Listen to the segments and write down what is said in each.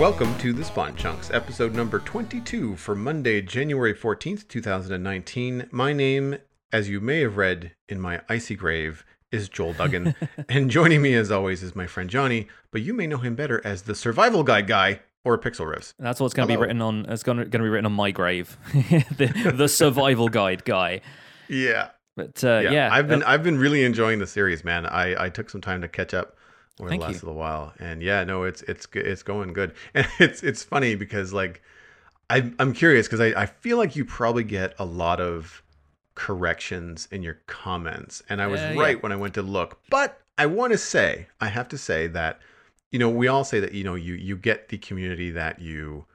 Welcome to the Spawn Chunks, episode number 22 for Monday, January 14th, 2019. My name, as you may have read in my icy grave, is Joel Duggan. and joining me, as always, is my friend Johnny, but you may know him better as the Survival Guide guy or Pixlriffs. That's what's going to be written on. It's going to, going to be written on my grave, the, the survival guide guy. Yeah. But uh, yeah, yeah, I've been uh, I've been really enjoying the series, man. I, I took some time to catch up over Thank the you. last little while, and yeah, no, it's it's it's going good, and it's it's funny because like I I'm curious because I I feel like you probably get a lot of corrections in your comments, and I was Uh, yeah. right when I went to look, but I want to say I have to say that you know we all say that you know you you get the community that you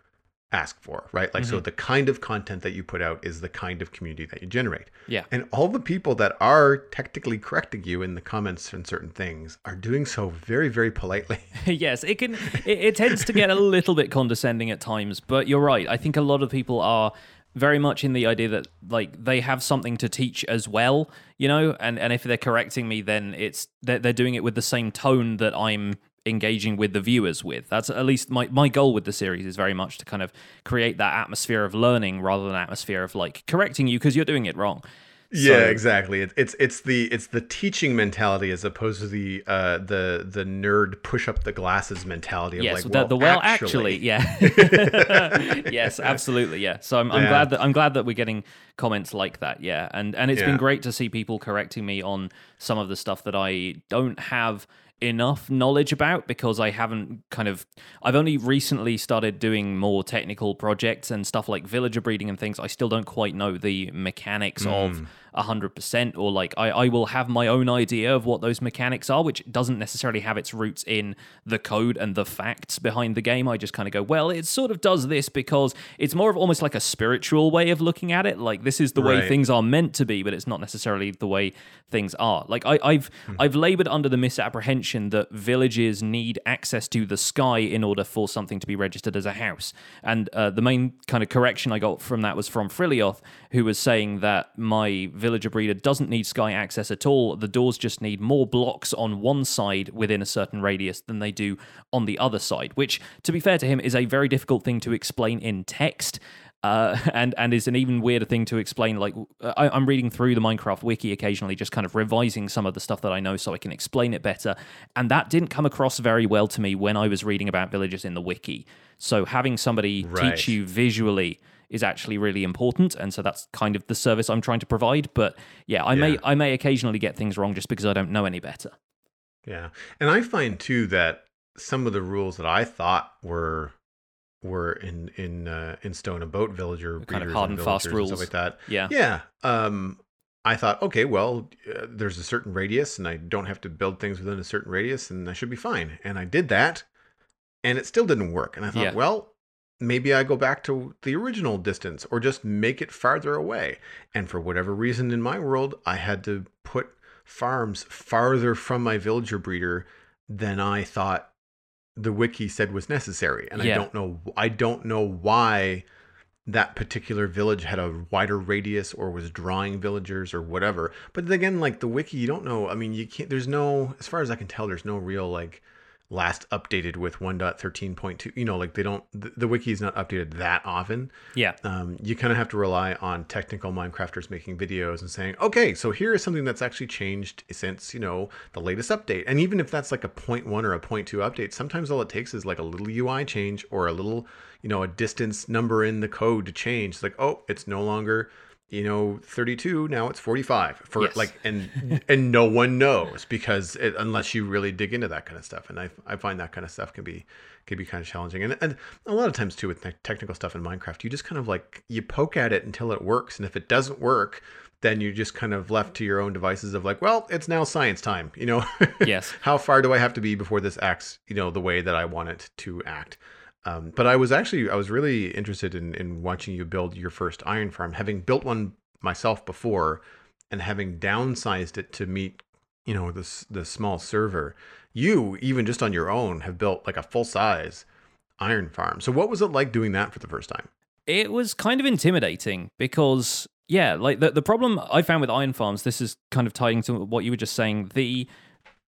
ask for right like so Mm-hmm. the kind of content that you put out is the kind of community that you generate yeah, and all the people that are technically correcting you in the comments on certain things are doing so very, very politely. yes, it can. It, it tends to get a little bit condescending at times, but you're right. I think a lot of people are very much in the idea that like they have something to teach as well, you know. And and if they're correcting me, then it's they're, they're doing it with the same tone that I'm engaging with the viewers with. That's at least my my goal with the series is very much to kind of create that atmosphere of learning rather than atmosphere of like correcting you because you're doing it wrong. yeah, So- exactly. It, it's it's the it's the teaching mentality as opposed to the uh, the the nerd push up the glasses mentality of Yes, like the, well, the well actually, actually, yeah. yes, absolutely, yeah. So I'm, I'm Yeah. glad that I'm glad that we're getting comments like that, yeah. And and it's Yeah. been great to see people correcting me on some of the stuff that I don't have enough knowledge about because I haven't kind of I've only recently started doing more technical projects and stuff like villager breeding and things. I still don't quite know the mechanics of hmm. A hundred percent or like I, I will have my own idea of what those mechanics are, which doesn't necessarily have its roots in the code and the facts behind the game. I just kind of go, well, it sort of does this because it's more of almost like a spiritual way of looking at it. Like this is the way Right. things are meant to be, but it's not necessarily the way things are. Like I, I've I've labored under the misapprehension that villages need access to the sky in order for something to be registered as a house. And uh, the main kind of correction I got from that was from Frilioth, who was saying that my villager breeder doesn't need sky access at all. The doors just need more blocks on one side within a certain radius than they do on the other side, which, to be fair to him, is a very difficult thing to explain in text. Uh, and and is an even weirder thing to explain. Like I, I'm reading through the Minecraft wiki occasionally, just kind of revising some of the stuff that I know so I can explain it better. And that didn't come across very well to me when I was reading about villages in the wiki. So having somebody Right. teach you visually is actually really important, and so that's kind of the service I'm trying to provide. But yeah, I may I may occasionally get things wrong just because I don't know any better. Yeah, and I find too that some of the rules that I thought were were in in uh, in stone about villager The kind of hard and and fast villagers and stuff rules. like that. Yeah. Yeah. Um, I thought, okay, well, uh, there's a certain radius, and I don't have to build things within a certain radius, and I should be fine. And I did that, and it still didn't work. And I thought, Yeah. well, maybe I go back to the original distance, or just make it farther away. And for whatever reason in my world, I had to put farms farther from my villager breeder than I thought the wiki said was necessary. And I don't know. I don't know why that particular village had a wider radius or was drawing villagers or whatever. But again, like the wiki, you don't know. I mean, you can't. There's no, as far as I can tell, there's no real like last updated with 1.13.2. You know, like they don't. The, the wiki is not updated that often. Yeah. Um, you kind of have to rely on technical Minecrafters making videos and saying, okay, so here is something that's actually changed since you know the latest update. And even if that's like a 0.1 or a 0.2 update, sometimes all it takes is like a little UI change or a little, you know, a distance number in the code to change. It's like, oh, it's no longer you know 32 now it's 45 for Yes. like and mm-hmm. and no one knows because it, unless you really dig into that kind of stuff and I, I find that kind of stuff can be can be kind of challenging and, and a lot of times too with te- technical stuff in minecraft you just kind of like you poke at it until it works and if it doesn't work then you're just kind of left to your own devices of like well it's now science time you know Yes. how far do i have to be before this acts you know the way that i want it to act um, but I was actually I was really interested in in watching you build your first iron farm, having built one myself before, and having downsized it to meet you know this the small server. You even just on your own have built like a full size iron farm. So what was it like doing that for the first time? it was kind of intimidating because yeah like the, the problem i found with iron farms this is kind of tying to what you were just saying the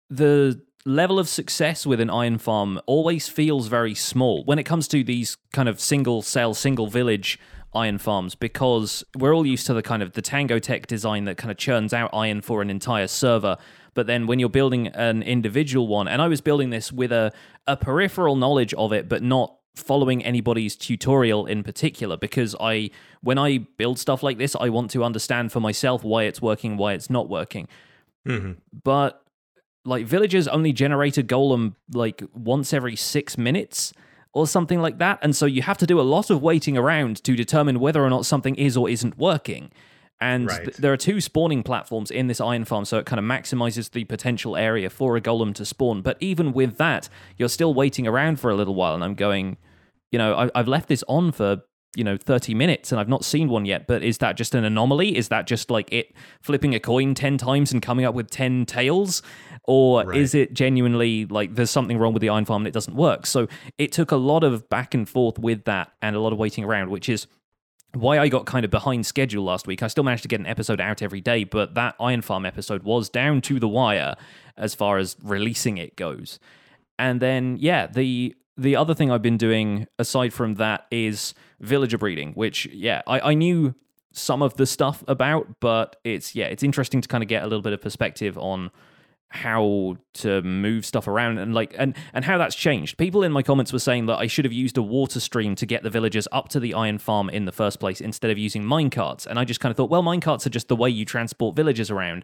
the level of success with an iron farm always feels very small when it comes to these kind of single cell, single village iron farms because we're all used to the kind of the TangoTek design that kind of churns out iron for an entire server. But then when you're building an individual one, and I was building this with a, a peripheral knowledge of it, but not following anybody's tutorial in particular because I when I build stuff like this I want to understand for myself why it's working why it's not working Mm-hmm. but like villagers only generate a golem like once every six minutes or something like that. And so you have to do a lot of waiting around to determine whether or not something is or isn't working. And Right. th- there are two spawning platforms in this iron farm so it kind of maximizes the potential area for a golem to spawn. But even with that you're still waiting around for a little while. And i'm going you know I, i've left this on for you know 30 minutes and i've not seen one yet but is that just an anomaly is that just like it flipping a coin 10 times and coming up with 10 tails or Right. is it genuinely like there's something wrong with the iron farm and it doesn't work so it took a lot of back and forth with that and a lot of waiting around which is why I got kind of behind schedule last week. I still managed to get an episode out every day, but that Iron Farm episode was down to the wire as far as releasing it goes. And then yeah, the the other thing I've been doing aside from that is villager breeding, which yeah, I, I knew some of the stuff about, but it's yeah, it's interesting to kind of get a little bit of perspective on how to move stuff around and like and and how that's changed. People in my comments were saying that I should have used a water stream to get the villagers up to the iron farm in the first place instead of using minecarts. And I just kind of thought, well, minecarts are just the way you transport villagers around.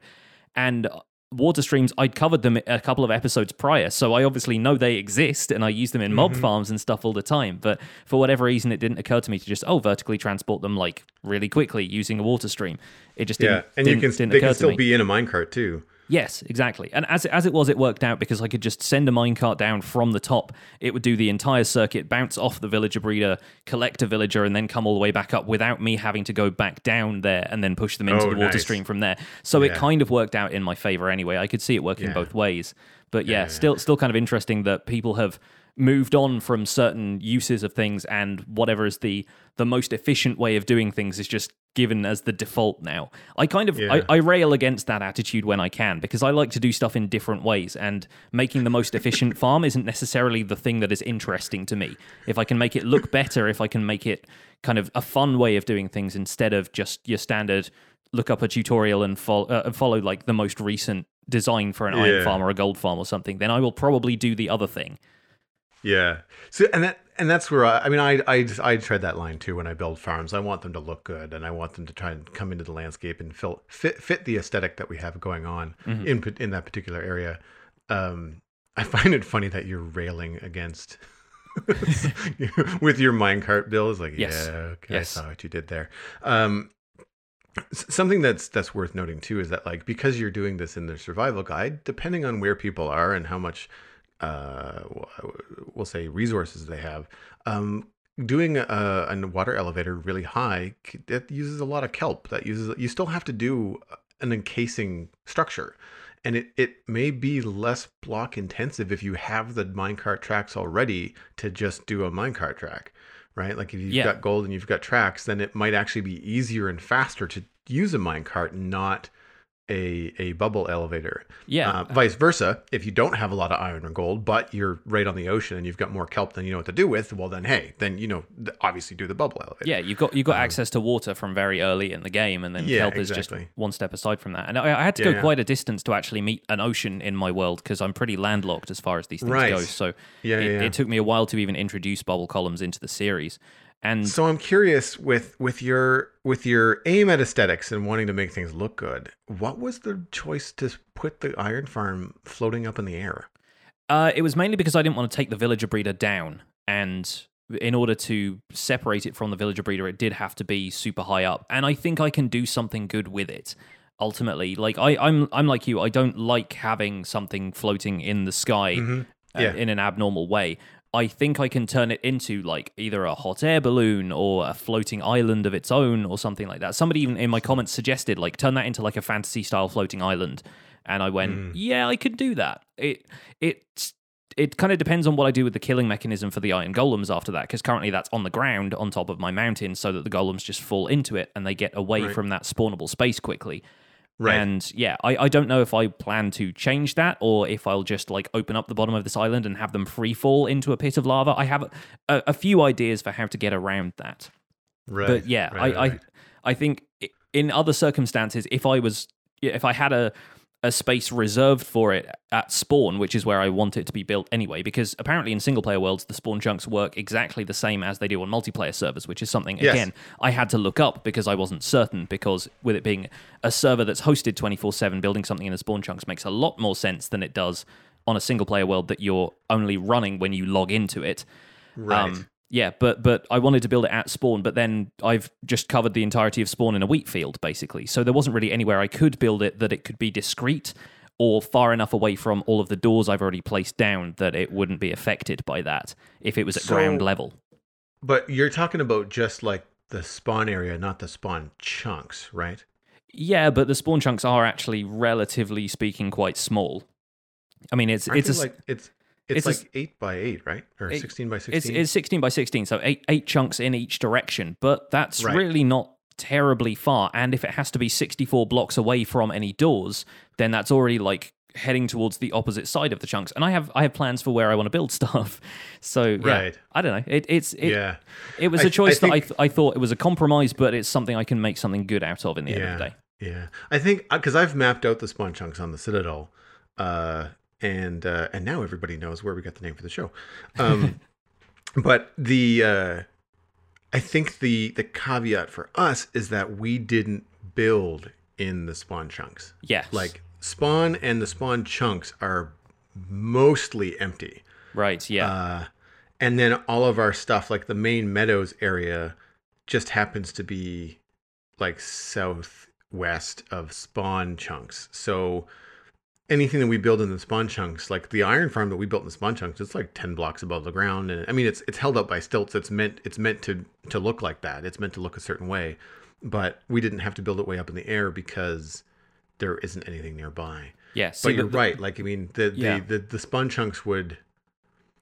And water streams, I'd covered them a couple of episodes prior, so I obviously know they exist and I use them in mob mm-hmm. farms and stuff all the time. But for whatever reason, it didn't occur to me to just oh vertically transport them like really quickly using a water stream. It just didn't. Yeah, and you didn't- can didn't they can still be in a minecart too. Yes, exactly. And as as it was, it worked out because I could just send a minecart down from the top. It would do the entire circuit, bounce off the villager breeder, collect a villager, and then come all the way back up without me having to go back down there and then push them into Oh, the water nice. stream from there. So it kind of worked out in my favor anyway. I could see it working Yeah. both ways. But yeah, still still kind of interesting that people have moved on from certain uses of things and whatever is the the most efficient way of doing things is just given as the default now. I kind of Yeah. I, I rail against that attitude when I can because I like to do stuff in different ways and making the most efficient farm isn't necessarily the thing that is interesting to me. If I can make it look better, if I can make it kind of a fun way of doing things instead of just your standard look up a tutorial and follow, uh, follow like the most recent design for an iron Yeah. farm or a gold farm or something, then I will probably do the other thing. Yeah. So and that and that's where I, I mean I I I tread that line too when I build farms. I want them to look good and I want them to try and come into the landscape and fill, fit fit the aesthetic that we have going on Mhm. in in that particular area. Um, I find it funny that you're railing against with your minecart bill. It's like Yes. yeah, okay, Yes. I saw what you did there. Um, something that's that's worth noting too is that like because you're doing this in the survival guide, depending on where people are and how much uh, we'll say resources they have, um, doing a, a water elevator really high that uses a lot of kelp. That uses you still have to do an encasing structure. And it, it may be less block intensive if you have the minecart tracks already to just do a minecart track, right? Like if you've Yeah. got gold and you've got tracks, then it might actually be easier and faster to use a minecart, not a a bubble elevator. Yeah. Uh, vice versa, if you don't have a lot of iron or gold, but you're right on the ocean and you've got more kelp than you know what to do with, well then hey, then you know obviously do the bubble elevator. Yeah, you've got you've got access to water from very early in the game, and then Um, Yeah, kelp is exactly. just one step aside from that. And I, I had to Yeah, go quite a distance to actually meet an ocean in my world because I'm pretty landlocked as far as these things Right. go. So Yeah, it, yeah. it took me a while to even introduce bubble columns into the series. And So I'm curious with with your with your aim at aesthetics and wanting to make things look good. What was the choice to put the iron farm floating up in the air? Uh, it was mainly because I didn't want to take the villager breeder down, and in order to separate it from the villager breeder, it did have to be super high up. And I think I can do something good with it. Ultimately, like I, I'm, I'm like you. I don't like having something floating in the sky uh, Yeah. in an abnormal way. I think I can turn it into like either a hot air balloon or a floating island of its own or something like that. Somebody even in my comments suggested like turn that into like a fantasy style floating island, and I went, hmm. yeah, I could do that. It it it kind of depends on what I do with the killing mechanism for the iron golems after that, because currently that's on the ground on top of my mountain, so that the golems just fall into it and they get away Right. from that spawnable space quickly. Right. And yeah, I, I don't know if I plan to change that or if I'll just like open up the bottom of this island and have them free fall into a pit of lava. I have a, a few ideas for how to get around that. right. But yeah, right, I, right. I I think in other circumstances, if I was if I had a a space reserved for it at spawn, which is where I want it to be built anyway, because apparently in single player worlds the spawn chunks work exactly the same as they do on multiplayer servers, which is something Yes. again I had to look up because I wasn't certain. Because with it being a server that's hosted twenty four seven, building something in the spawn chunks makes a lot more sense than it does on a single player world that you're only running when you log into it. right. Um, yeah, but but I wanted to build it at spawn, but then I've just covered the entirety of spawn in a wheat field, basically. So there wasn't really anywhere I could build it that it could be discreet or far enough away from all of the doors I've already placed down that it wouldn't be affected by that if it was at So- ground level. but you're talking about just like the spawn area, not the spawn chunks, right? Yeah, but the spawn chunks are actually relatively speaking quite small. I mean, it's Aren't it's a, like it's it's, it's a like eight by eight, right? Or It- sixteen by sixteen. it's 16 by 16, so eight eight chunks in each direction, but that's Right. really not terribly far. And if it has to be 64 blocks away from any doors, then that's already like heading towards the opposite side of the chunks. And I have I have plans for where I want to build stuff. So yeah, Right. I don't know. It, it's it, yeah, it was I- a I choice that I th- I thought it was a compromise, but it's something I can make something good out of in the end of the day. yeah. I think because I've mapped out the spawn chunks on the Citadel, uh, and uh, and now everybody knows where we got the name for the show. Um, but the uh, I think the the caveat for us is that we didn't build in the spawn chunks. Yes. Like spawn and the spawn chunks are mostly empty. right, yeah. Uh, and then all of our stuff, like the main meadows area, just happens to be like southwest of spawn chunks. So anything that we build in the spawn chunks, like the iron farm that we built in the spawn chunks, it's like ten blocks above the ground, and I mean it's it's held up by stilts. It's meant it's meant to to look like that. It's meant to look a certain way, but we didn't have to build it way up in the air because there isn't anything nearby. yeah. See, But you're the- right. Like I mean, the, Yeah. the the the spawn chunks would.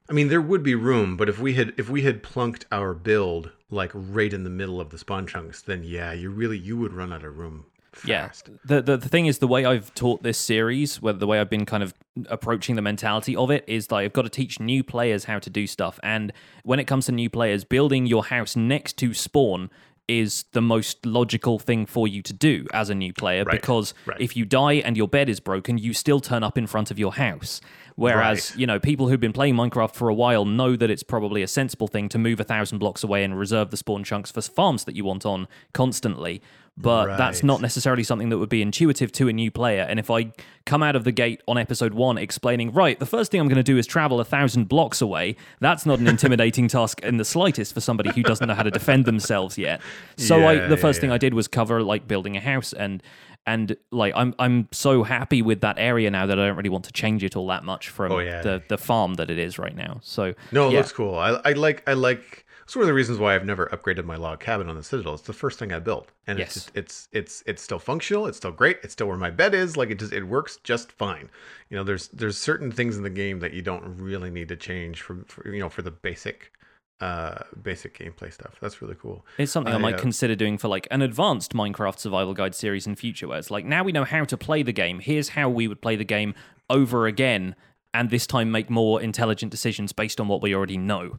I mean, there would be room, but if we had if we had plunked our build like right in the middle of the spawn chunks, then yeah, you really you would run out of room fast. Yeah. The, the the thing is, the way I've taught this series, whether the way I've been kind of approaching the mentality of it, is that I've got to teach new players how to do stuff. And when it comes to new players, building your house next to spawn is the most logical thing for you to do as a new player Right, because right. if you die and your bed is broken, you still turn up in front of your house. Whereas, Right. you know, people who've been playing Minecraft for a while know that it's probably a sensible thing to move a thousand blocks away and reserve the spawn chunks for farms that you want on constantly. But that's not necessarily something that would be intuitive to a new player. And if I come out of the gate on episode one explaining, right, the first thing I'm going to do is travel a thousand blocks away, that's not an intimidating task in the slightest for somebody who doesn't know how to defend themselves yet. So I, Yeah, the first yeah, thing yeah. I did was cover like building a house and. And like I'm, I'm so happy with that area now that I don't really want to change it all that much from Oh, the, the farm that it is right now. So No, it looks cool. I, I like I like. It's one of the reasons why I've never upgraded my log cabin on the Citadel. It's the first thing I built, and Yes. it's just, it's it's it's still functional. It's still great. It's still where my bed is. Like it just it works just fine. You know, there's there's certain things in the game that you don't really need to change for, for you know for the basic uh basic gameplay stuff. That's really cool. It's something I, might uh, consider doing for like an advanced Minecraft survival guide series in future, where it's like now we know how to play the game. Here's how we would play the game over again, and this time make more intelligent decisions based on what we already know.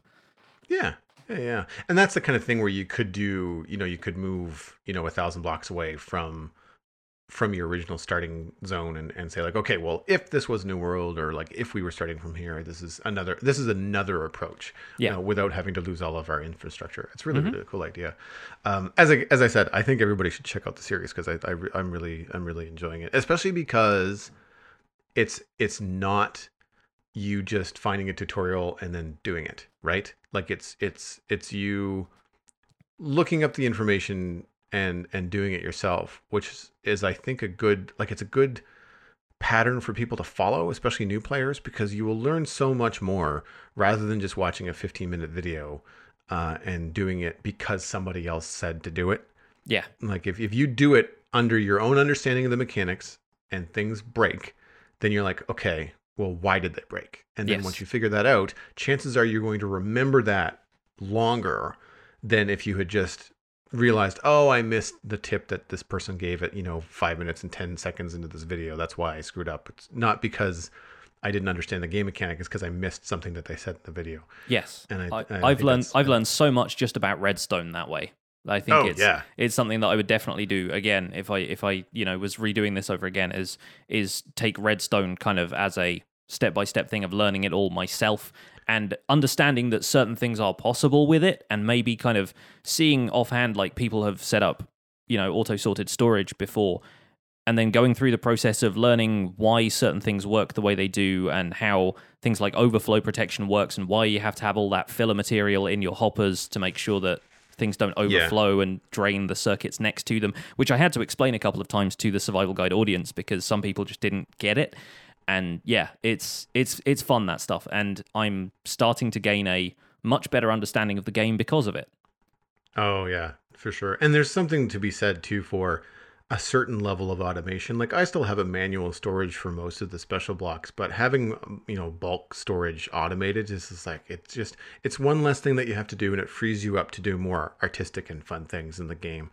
Yeah. Yeah, yeah. And that's the kind of thing where you could do, you know, you could move, you know, a thousand blocks away from from your original starting zone and, and say like, okay, well, if this was New World or like if we were starting from here, this is another this is another approach. you Yeah. know, without having to lose all of our infrastructure. It's really, really a cool idea. Um, as I as I said, I think everybody should check out the series because I, I I'm really I'm really enjoying it, especially because it's it's not you just finding a tutorial and then doing it right? Like it's it's it's you looking up the information and and doing it yourself which is, is i think a good like it's a good pattern for people to follow especially new players because you will learn so much more rather than just watching a 15 minute video uh, and doing it because somebody else said to do it. Yeah, like if, if you do it under your own understanding of the mechanics and things break then you're like okay well why did they break and then Yes. once you figure that out chances are you're going to remember that longer than if you had just realized, oh, I missed the tip that this person gave it, you know, five minutes and 10 seconds into this video. That's why I screwed up. It's not because I didn't understand the game mechanic, it's because I missed something that they said in the video. Yes, And I- I've learned I've learned so much just about Redstone that way. I think Oh, it's yeah. it's something that I would definitely do again if I if I you know was redoing this over again is is take Redstone kind of as a step by step thing of learning it all myself and understanding that certain things are possible with it and maybe kind of seeing offhand like people have set up you know auto sorted storage before and then going through the process of learning why certain things work the way they do and how things like overflow protection works and why you have to have all that filler material in your hoppers to make sure that things don't overflow and drain the circuits next to them which i had to explain a couple of times to the survival guide audience because some people just didn't get it. And yeah it's it's it's fun that stuff. And i'm starting to gain a much better understanding of the game because of it. Oh yeah, for sure. And there's something to be said too for a certain level of automation. Like I still have a manual storage for most of the special blocks, but having um, you know bulk storage automated is just like it's just it's one less thing that you have to do, and it frees you up to do more artistic and fun things in the game.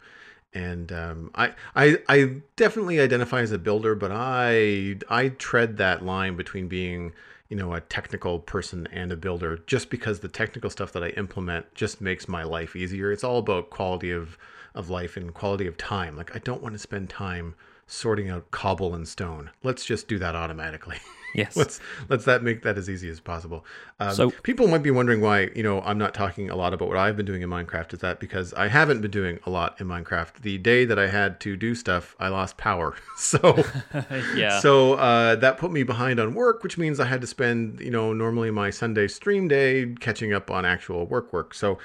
And um, I, I, I definitely identify as a builder, but I, I tread that line between being, you know, a technical person and a builder, just because the technical stuff that I implement just makes my life easier. It's all about quality of, of life and quality of time. Like I don't want to spend time sorting out cobble and stone. Let's just do that automatically. yes let's let's that make that as easy as possible. Um, So- people might be wondering why you know I'm not talking a lot about what I've been doing in Minecraft. Is that because I haven't been doing a lot in Minecraft? The day that I had to do stuff, I lost power. So yeah so uh, that put me behind on work, which means I had to spend you know normally my Sunday stream day catching up on actual work work. So.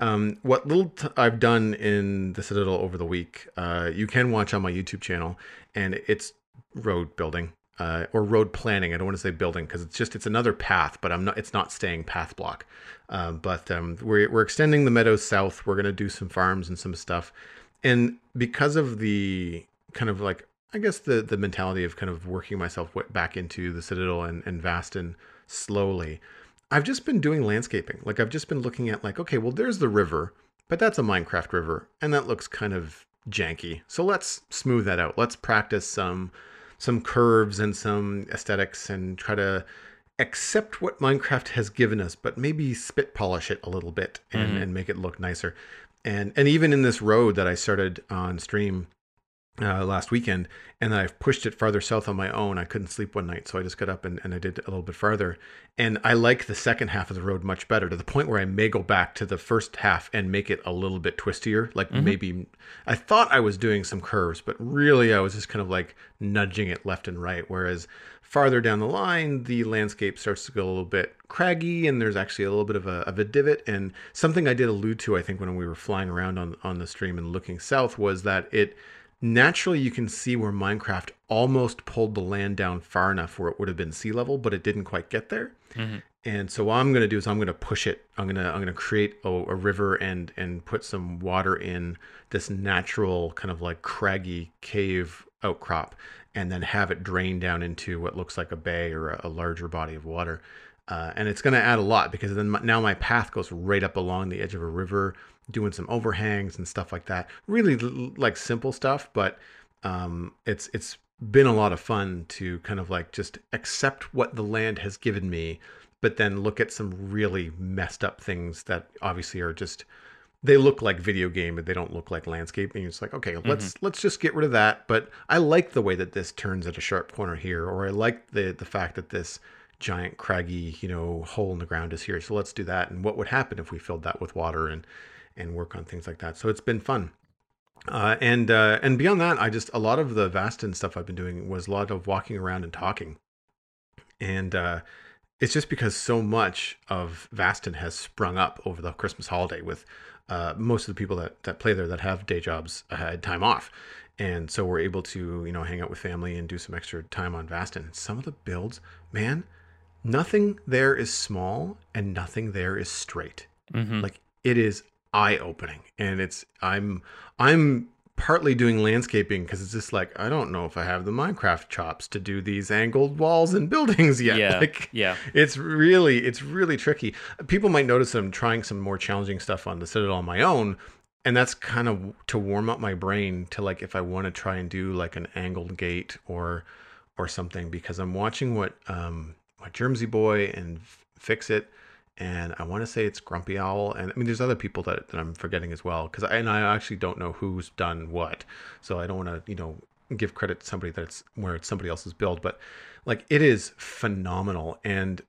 Um, what little I've done in the Citadel over the week, uh, you can watch on my YouTube channel, and it's road building uh, or road planning. I don't want to say building because it's just it's another path, but I'm not. It's not staying path block. Um, but um, we're we're extending the meadows south. We're gonna do some farms and some stuff, and because of the kind of like I guess the the mentality of kind of working myself back into the Citadel and and Vastin slowly. I've just been doing landscaping. Like I've just been looking at like, okay, well there's the river, but that's a Minecraft river, and that looks kind of janky. So let's smooth that out. Let's practice some some curves and some aesthetics and try to accept what Minecraft has given us, but maybe spit polish it a little bit and, mm-hmm. and make it look nicer. And and even in this road that I started on stream uh, last weekend, and then I've pushed it farther south on my own. I couldn't sleep one night, so I just got up and, and I did a little bit farther. And I like the second half of the road much better to the point where I may go back to the first half and make it a little bit twistier. Like maybe I thought I was doing some curves, but really I was just kind of like nudging it left and right. Whereas farther down the line, the landscape starts to go a little bit craggy, and there's actually a little bit of a, of a divot. And something I did allude to, I think, when we were flying around on on the stream and looking south, was that it naturally you can see where Minecraft almost pulled the land down far enough where it would have been sea level, but it didn't quite get there. And so what I'm going to do is I'm going to push it. I'm going to I'm going to create a, a river and and put some water in this natural kind of like craggy cave outcrop, and then have it drain down into what looks like a bay or a, a larger body of water. Uh, and it's going to add a lot because then my, now my path goes right up along the edge of a river, doing some overhangs and stuff like that. Really like simple stuff, but um, it's it's been a lot of fun to kind of like just accept what the land has given me, but then look at some really messed up things that obviously are just they look like video game but they don't look like landscape and it's like okay let's let's just get rid of that but i like the way that this turns at a sharp corner here or i like the the fact that this giant craggy you know hole in the ground is here. So let's do that and what would happen if we filled that with water and and work on things like that. So it's been fun. Uh, and uh, and beyond that, I just a lot of the Vastin stuff I've been doing was a lot of walking around and talking, and uh, it's just because so much of Vastin has sprung up over the Christmas holiday with uh, most of the people that that play there that have day jobs had time off, and so we're able to you know hang out with family and do some extra time on Vastin. Some of the builds, man, nothing there is small and nothing there is straight. Mm-hmm. like it is eye opening and it's i'm i'm partly doing landscaping because it's just like i don't know if i have the minecraft chops to do these angled walls and buildings yet. Yeah, like yeah. it's really it's really tricky. People might notice that i'm trying some more challenging stuff on the citadel on my own and that's kind of to warm up my brain to like if I want to try and do like an angled gate or or something because I'm watching what um what Germsy Boy and Fix It and I want to say it's Grumpy Owl and I mean there's other people that, that I'm forgetting as well because I and I actually don't know who's done what so I don't want to you know give credit to somebody that's where it's somebody else's build but like it is phenomenal and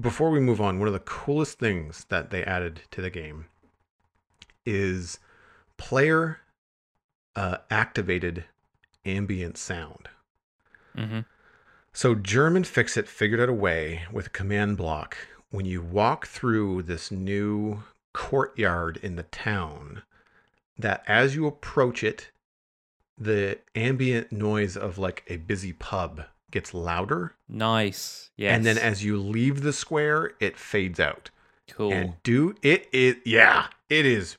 before we move on one of the coolest things that they added to the game is player uh, activated ambient sound. Mm-hmm. So German Fix It figured out a way with a command block when you walk through this new courtyard in the town that as you approach it, the ambient noise of like a busy pub gets louder. Nice. Yes. And then as you leave the square, it fades out. cool. And dude, it is yeah, it is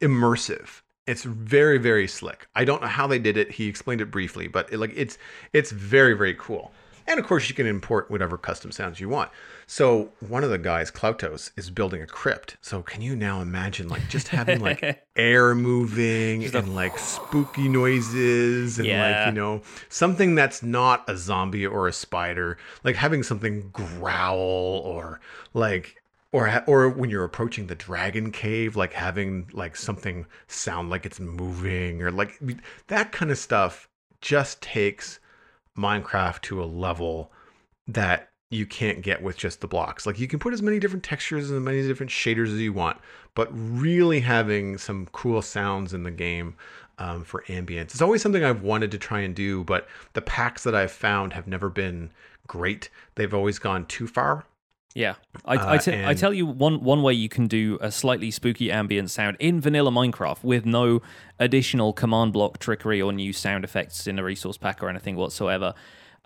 immersive. It's very very slick. I don't know how they did it. He explained it briefly, but it, like it's it's very very cool. And of course, you can import whatever custom sounds you want. So one of the guys, Klautos, is building a crypt. So can you now imagine like just having like air moving Just and like spooky noises and like you know something that's not a zombie or a spider, like having something growl or like or or when you're approaching the dragon cave like having like something sound like it's moving or like that kind of stuff just takes minecraft to a level that you can't get with just the blocks. Like you can put as many different textures and as many different shaders as you want but really having some cool sounds in the game um, for ambience. It's always something i've wanted to try and do but the packs that i've found have never been great. They've always gone too far. Yeah, I, Uh, I, te- I tell you one one way you can do a slightly spooky ambient sound in vanilla Minecraft with no additional command block trickery or new sound effects in a resource pack or anything whatsoever.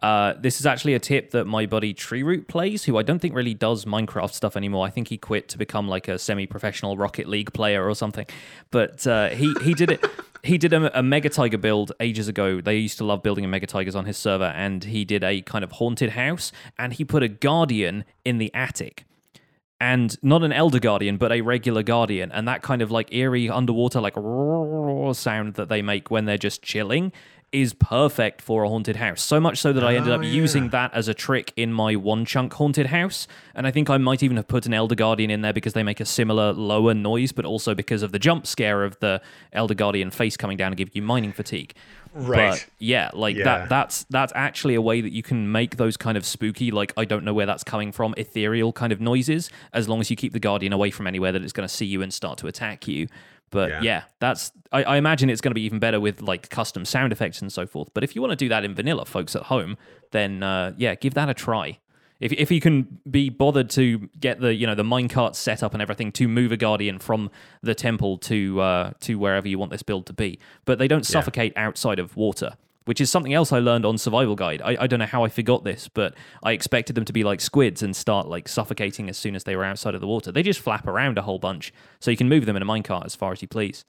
Uh, this is actually a tip that my buddy Treeroot plays, who I don't think really does Minecraft stuff anymore. I think he quit to become like a semi-professional Rocket League player or something. But uh, he he did it. He did a, a Mega Tiger build ages ago. They used to love building a Mega Tigers on his server, and he did a kind of haunted house, and he put a guardian in the attic and not an elder guardian but a regular guardian and that kind of like eerie underwater like sound that they make when they're just chilling is perfect for a haunted house so much so that i ended Oh, up using that as a trick in my one chunk haunted house and i think i might even have put an elder guardian in there because they make a similar lower noise but also because of the jump scare of the elder guardian face coming down and give you mining fatigue Right. but yeah, like Yeah. that that's that's actually a way that you can make those kind of spooky, like I don't know where that's coming from, ethereal kind of noises, as long as you keep the guardian away from anywhere that it's going to see you and start to attack you. But Yeah. yeah, that's I, I imagine it's going to be even better with like custom sound effects and so forth. But if you want to do that in vanilla, folks at home, then uh, yeah, give that a try. If, if you can be bothered to get the you know the minecart set up and everything to move a guardian from the temple to uh, to wherever you want this build to be, but they don't suffocate outside of water, which is something else I learned on Survival Guide. I, I don't know how I forgot this, but I expected them to be like squids and start like suffocating as soon as they were outside of the water. They just flap around a whole bunch, so you can move them in a minecart as far as you please.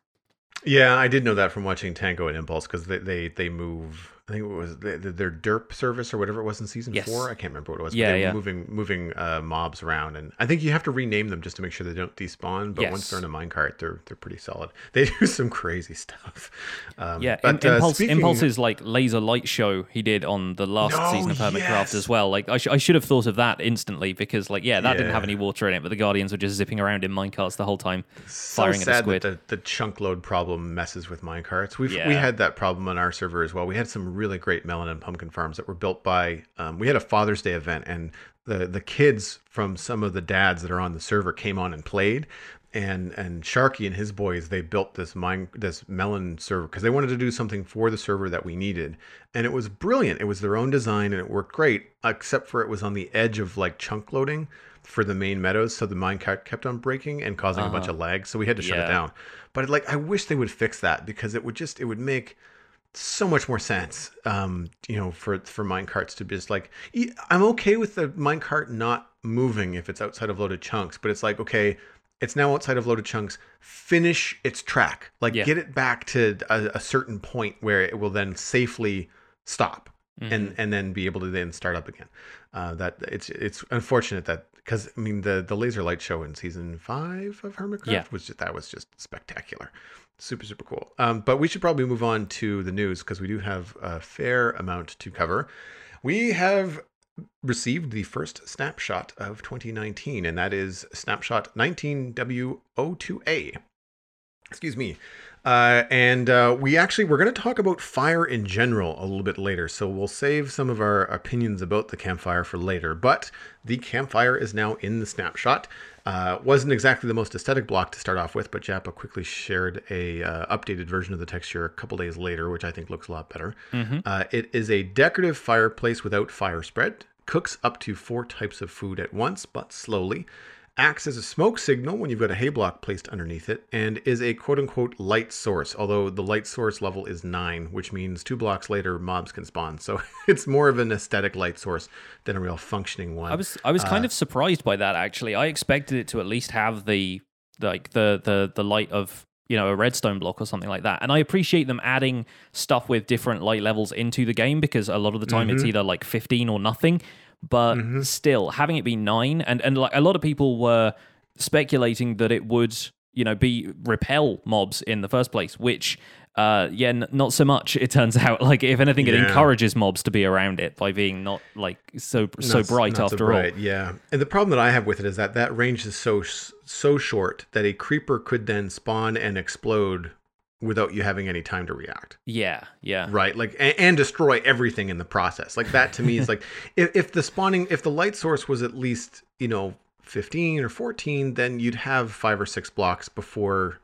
Yeah, I did know that from watching Tango and Impulse because they, they they move. I think it was the- the- their derp service or whatever it was in season Yes. four. I can't remember what it was. but Yeah, yeah. moving moving uh, mobs around, and I think you have to rename them just to make sure they don't despawn. But once they're in a minecart, they're they're pretty solid. They do some crazy stuff. Um, Yeah, but, uh, Impulse, speaking- Impulse's like laser light show he did on the last No, season of Hermitcraft yes. as well. Like I, sh- I should have thought of that instantly because like yeah, that didn't have any water in it, but the Guardians were just zipping around in minecarts the whole time, so firing at the sad squid. that the, the chunk load problem messes with minecarts. We've we had that problem on our server as well. We had some really great melon and pumpkin farms that were built by. Um, we had a Father's Day event, and the the kids from some of the dads that are on the server came on and played. And and Sharky and his boys they built this mine this melon server because they wanted to do something for the server that we needed, and it was brilliant. It was their own design and it worked great, except for it was on the edge of like chunk loading for the main meadows, so the mine kept on breaking and causing a bunch of lag. So we had to shut it down. But like, I wish they would fix that because it would just it would make so much more sense. Um, you know, for for mine carts to be just like, I'm okay with the mine cart not moving if it's outside of loaded chunks, but it's like okay. It's now outside of loaded chunks. Finish its track. Like Yeah. get it back to a, a certain point where it will then safely stop. And and then be able to then start up again. Uh, that it's it's unfortunate that because I mean the the laser light show in season five of Hermitcraft Yeah. was just that was just spectacular, super super cool. Um, but we should probably move on to the news because we do have a fair amount to cover. We have received the first snapshot of 2019, and that is snapshot 19W02A. Excuse me. Uh, and uh, we actually we're going to talk about fire in general a little bit later, so we'll save some of our opinions about the campfire for later. But the campfire is now in the snapshot. Uh, wasn't exactly the most aesthetic block to start off with, but Jappa quickly shared a uh, updated version of the texture a couple days later, which I think looks a lot better. Uh, it is a decorative fireplace without fire spread. Cooks up to four types of food at once, but slowly. Acts as a smoke signal when you've got a hay block placed underneath it, and is a quote unquote light source, although the light source level is nine, which means two blocks later mobs can spawn. So it's more of an aesthetic light source than a real functioning one. I was I was kind uh, of surprised by that actually. I expected it to at least have the like the the the light of you know a redstone block or something like that. And I appreciate them adding stuff with different light levels into the game because a lot of the time it's mm-hmm. either like 15 or nothing. But still, having it be nine and and like a lot of people were speculating that it would you know be repel mobs in the first place, which. Uh, yeah, n- not so much. It turns out, like if anything, it Yeah. encourages mobs to be around it by being not like so so Not- bright not so after bright, all. Yeah, and the problem that I have with it is that that range is so so short that a creeper could then spawn and explode without you having any time to react. Yeah, yeah. right like and, and destroy everything in the process like that to me is like if, if the spawning if the light source was at least you know 15 or 14 then you'd have five or six blocks before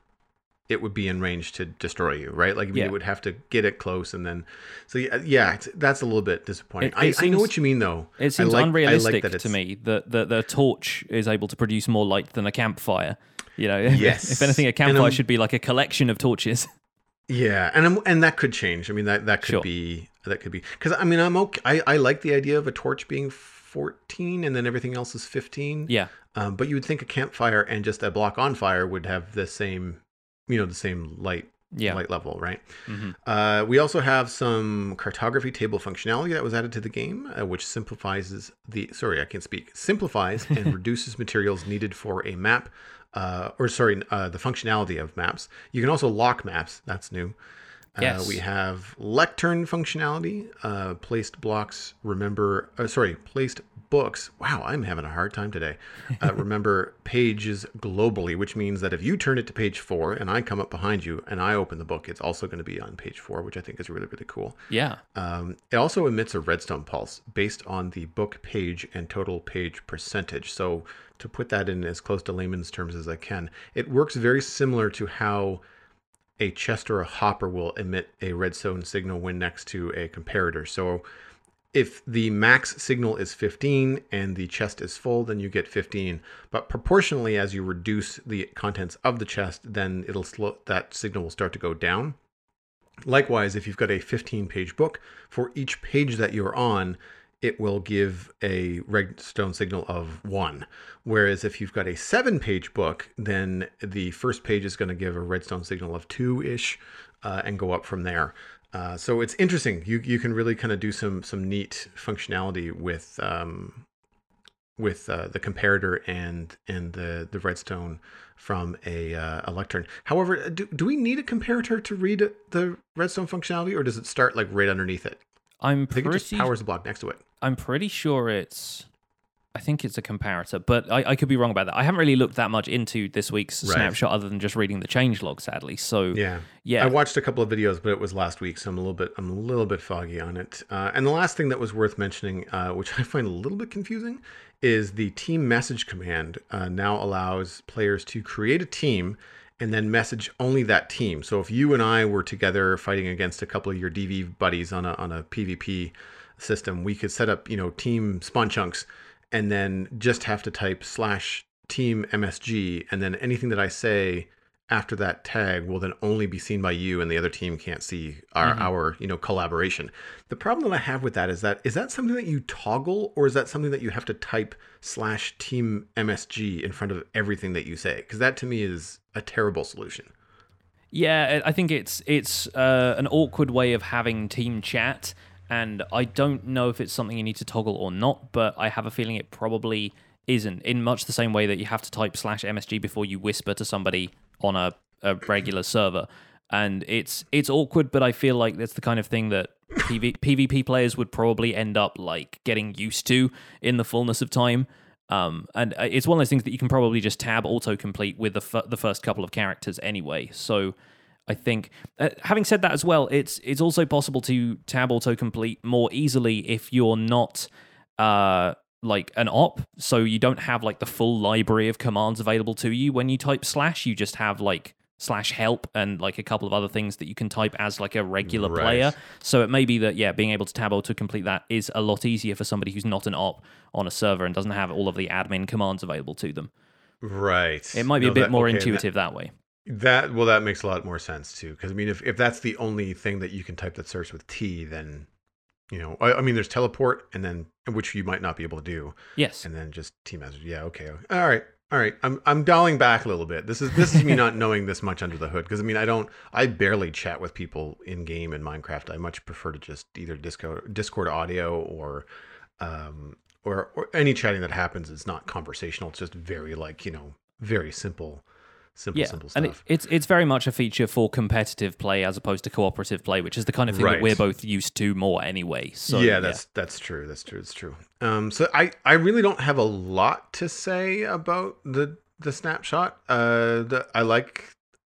it would be in range to destroy you right like I mean, Yeah. it would have to get it close and then so yeah, yeah it's, that's a little bit disappointing It- I, it I know what you mean though It seems I like, unrealistic I like that to me that, that the torch is able to produce more light than a campfire. You know, Yes. if anything, a campfire should be like a collection of torches. Yeah, and and that could change. I mean, that that could Sure. be that could be because I mean, I'm okay. I, I like the idea of a torch being 14 and then everything else is 15. Yeah, Um, but you would think a campfire and just a block on fire would have the same, you know, the same light yeah. light level, right? Mhm. Uh, we also have some cartography table functionality that was added to the game, uh, which simplifies the sorry, I can't speak. Simplifies and reduces materials needed for a map, uh, or sorry, uh, the functionality of maps. You can also lock maps. That's new. Uh, Yes. we have lectern functionality, uh, placed blocks, remember, uh, sorry, placed books. Wow, I'm having a hard time today. Uh, remember pages globally, which means that if you turn it to page four and I come up behind you and I open the book, it's also going to be on page four, which I think is really, really cool. Yeah. Um, it also emits a redstone pulse based on the book page and total page percentage. So, to put that in as close to layman's terms as I can, it works very similar to how a chest or a hopper will emit a redstone signal when next to a comparator. So, if the max signal is 15 and the chest is full, then you get 15. But proportionally, as you reduce the contents of the chest, then it'll slow, that signal will start to go down. Likewise, if you've got a 15 page book, for each page that you're on, it will give a redstone signal of one. Whereas if you've got a seven page book, then the first page is going to give a redstone signal of two ish uh, and go up from there. Uh, so it's interesting. You you can really kind of do some some neat functionality with um, with uh, the comparator and and the the redstone from a uh, a lectern. However, do, do we need a comparator to read the redstone functionality, or does it start like right underneath it? I'm I think it just powers the block next to it. I'm pretty sure it's I think it's a comparator, but I, I could be wrong about that. I haven't really looked that much into this week's Right. snapshot other than just reading the change log, sadly. So Yeah. yeah. I watched a couple of videos, but it was last week, so I'm a little bit I'm a little bit foggy on it. Uh, and the last thing that was worth mentioning, uh, which I find a little bit confusing, is the team message command uh, now allows players to create a team and then message only that team. So if you and I were together fighting against a couple of your DV buddies on a on a PvP system, we could set up you know team spawn chunks and then just have to type slash team MSG and then anything that I say after that tag will then only be seen by you and the other team can't see our, our you know collaboration. The problem that i have with that is that is that something that you toggle or is that something that you have to type slash team msg in front of everything that you say? Because that to me is a terrible solution. Yeah, I I think it's it's uh, an awkward way of having team chat, and I don't know if it's something you need to toggle or not, but I have a feeling it probably isn't. In much the same way that you have to type slash MSG before you whisper to somebody on a, a regular server, and it's it's awkward, but I feel like that's the kind of thing that PV, PvP players would probably end up like getting used to in the fullness of time. Um, and uh, it's one of those things that you can probably just tab autocomplete with the f- the first couple of characters anyway. So I think, uh, having said that as well, it's it's also possible to tab autocomplete more easily if you're not uh, like an op, so you don't have like the full library of commands available to you when you type slash. You just have like slash help and like a couple of other things that you can type as like a regular Right. player. So it may be that yeah, being able to tab autocomplete that is a lot easier for somebody who's not an op on a server and doesn't have all of the admin commands available to them. Right. It might be No, a bit that- more okay, and that- intuitive that way. That well, that makes a lot more sense too. Because I mean, if if that's the only thing that you can type that starts with T, then you know, I, I mean, there's teleport, and then which you might not be able to do, Yes. and then just T message. Yeah, okay, all right, all right. I'm I'm dialing back a little bit. This is this is me not knowing this much under the hood. Because I mean, I don't, I barely chat with people in game in Minecraft. I much prefer to just either Discord Discord audio or. Um, or, or any chatting that happens is not conversational. It's just very like you know very simple, simple, yeah, simple and it, it's it's very much a feature for competitive play as opposed to cooperative play, which is the kind of thing Right. that we're both used to more anyway. So yeah, that's that's true. That's true. That's true. Um, so I I really don't have a lot to say about the the snapshot. Uh, the, I like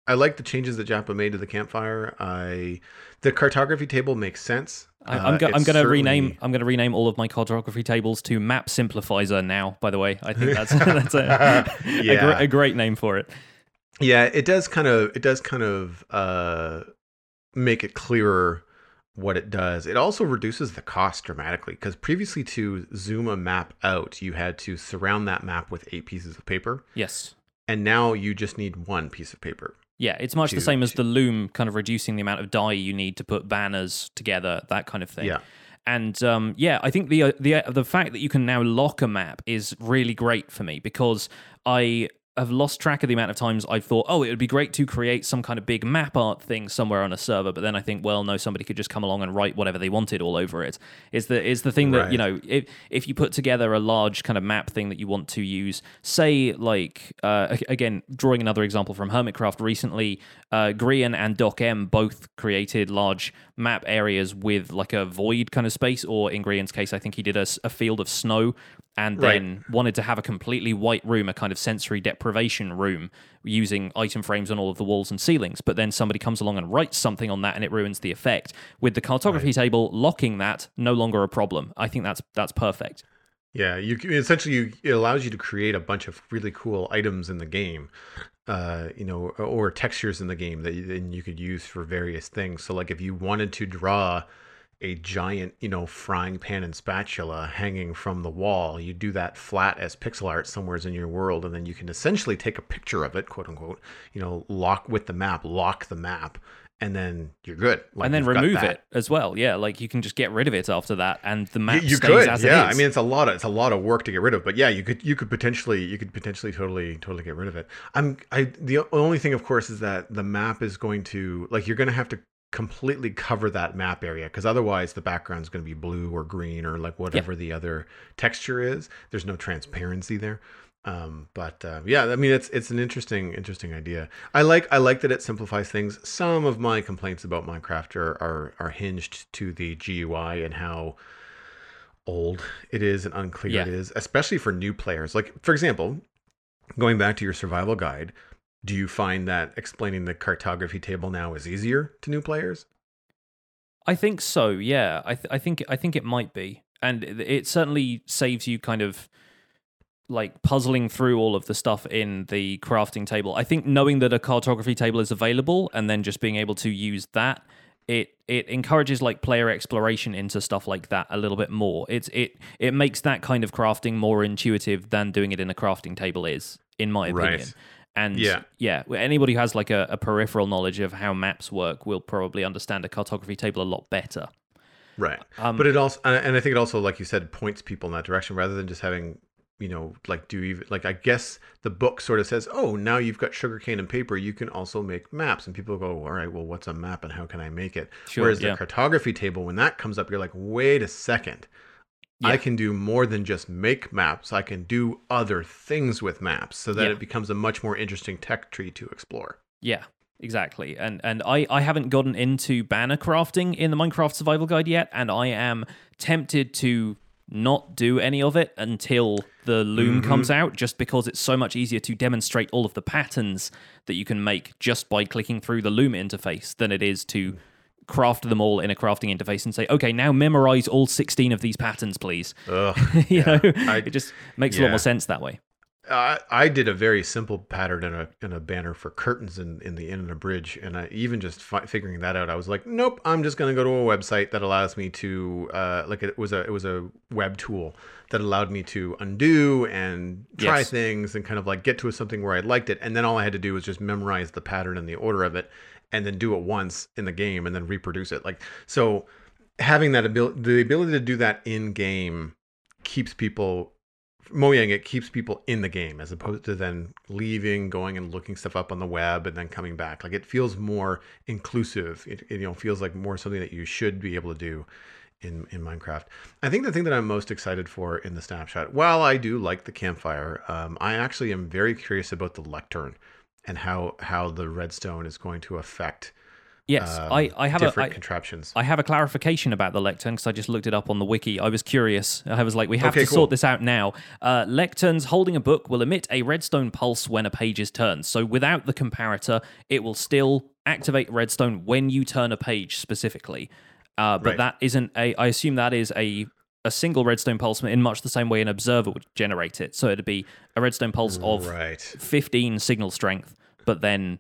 I like the changes that Jappa made to the campfire. I the cartography table makes sense. I, Uh, I'm, go- I'm going to rename. I'm going to rename all of my cartography tables to Map Simplifier now. By the way, I think that's that's a, a, gr- a great name for it. Yeah, it does kind of it does kind of uh make it clearer what it does. It also reduces the cost dramatically because previously to zoom a map out, you had to surround that map with eight pieces of paper, Yes. and now you just need one piece of paper. Yeah, it's much the same as the loom, kind of reducing the amount of dye you need to put banners together, that kind of thing. Yeah. And um, yeah, I think the uh, the uh, the fact that you can now lock a map is really great for me because I have lost track of the amount of times I've thought, oh, it would be great to create some kind of big map art thing somewhere on a server, but then I think, well, no, somebody could just come along and write whatever they wanted all over it. Is the is the thing that you know, if if you put together a large kind of map thing that you want to use, say like uh, again, drawing another example from Hermitcraft recently, uh, Grian and Doc M both created large map areas with like a void kind of space, or in Grian's case, I think he did a field of snow and Right. then wanted to have a completely white room, a kind of sensory deprivation room, using item frames on all of the walls and ceilings. But then somebody comes along and writes something on that, and it ruins the effect. With the cartography table locking that, no longer a problem. I think that's that's perfect. Yeah, you essentially you, it allows you to create a bunch of really cool items in the game, uh, you know, or textures in the game that then you could use for various things. So, like if you wanted to draw a giant, you know, frying pan and spatula hanging from the wall, you do that flat as pixel art somewheres in your world, and then you can essentially take a picture of it, quote unquote, you know, lock with the map, lock the map, and then you're good. Like, and then remove it as well. Yeah, like you can just get rid of it after that, and the map you, you stays could as yeah. It i mean it's a lot of it's a lot of work to get rid of but yeah you could you could potentially you could potentially totally totally get rid of it. I'm i the only thing of course is that the map is going to like you're going to have to completely cover that map area because otherwise the background's going to be blue or green or like whatever the other texture is. There's no transparency there. Um but uh, yeah i mean it's it's an interesting interesting idea. I like i like that it simplifies things. Some of my complaints about minecraft are are, are hinged to the gui and how old it is and unclear Yeah. it is especially for new players. Like for example going back to your survival guide do you find that explaining the cartography table now is easier to new players I think so. Yeah, I th- I think I think it might be, and it, certainly saves you kind of like puzzling through all of the stuff in the crafting table. I think knowing that a cartography table is available and then just being able to use that it it encourages like player exploration into stuff like that a little bit more. It's it it makes that kind of crafting more intuitive than doing it in a crafting table is, in my Right. And Yeah. yeah, anybody who has like a, a peripheral knowledge of how maps work will probably understand a cartography table a lot better. right Um, but it also and i think it also like you said points people in that direction rather than just having you know, like do you even like I guess the book sort of says, oh, now you've got sugarcane and paper, you can also make maps, and people go, all right, well, what's a map and how can I make it? Sure, Whereas yeah. the cartography table, when that comes up, you're like, wait a second. I can do more than just make maps. I can do other things with maps so that Yeah. it becomes a much more interesting tech tree to explore. Yeah, exactly. And and I I haven't gotten into banner crafting in the Minecraft Survival Guide yet, and I am tempted to not do any of it until the loom mm-hmm. comes out just because it's so much easier to demonstrate all of the patterns that you can make just by clicking through the loom interface than it is to mm. Craft them all in a crafting interface and say okay now memorize all 16 of these patterns please Ugh. you Yeah, know I- it just makes a lot more sense that way I, I did a very simple pattern in a in a banner for curtains in, in the inn and a bridge, and I even just fi- figuring that out, I was like, nope, I'm just gonna go to a website that allows me to uh, like it was a it was a web tool that allowed me to undo and try Yes. things and kind of like get to something where I liked it, and then all I had to do was just memorize the pattern and the order of it, and then do it once in the game and then reproduce it. Like so, having that ability, the ability to do that in game keeps people Mojang it keeps people in the game as opposed to then leaving, going and looking stuff up on the web and then coming back. Like it feels more inclusive. It, it, you know feels like more something that you should be able to do in in Minecraft. I think the thing that I'm most excited for in the snapshot, while I do like the campfire, um, I actually am very curious about the lectern and how how the redstone is going to affect yes um, i i have a different I, contraptions. I have a clarification about the lectern because I just looked it up on the wiki. I was curious. I was like, we have Okay, to cool. sort this out now. Uh, lecterns holding a book will emit a redstone pulse when a page is turned. So without the comparator, it will still activate redstone when you turn a page specifically. Uh, but Right. that isn't a. I assume that is a a single redstone pulse in much the same way an observer would generate it. So it'd be a redstone pulse of right. 15 signal strength, but then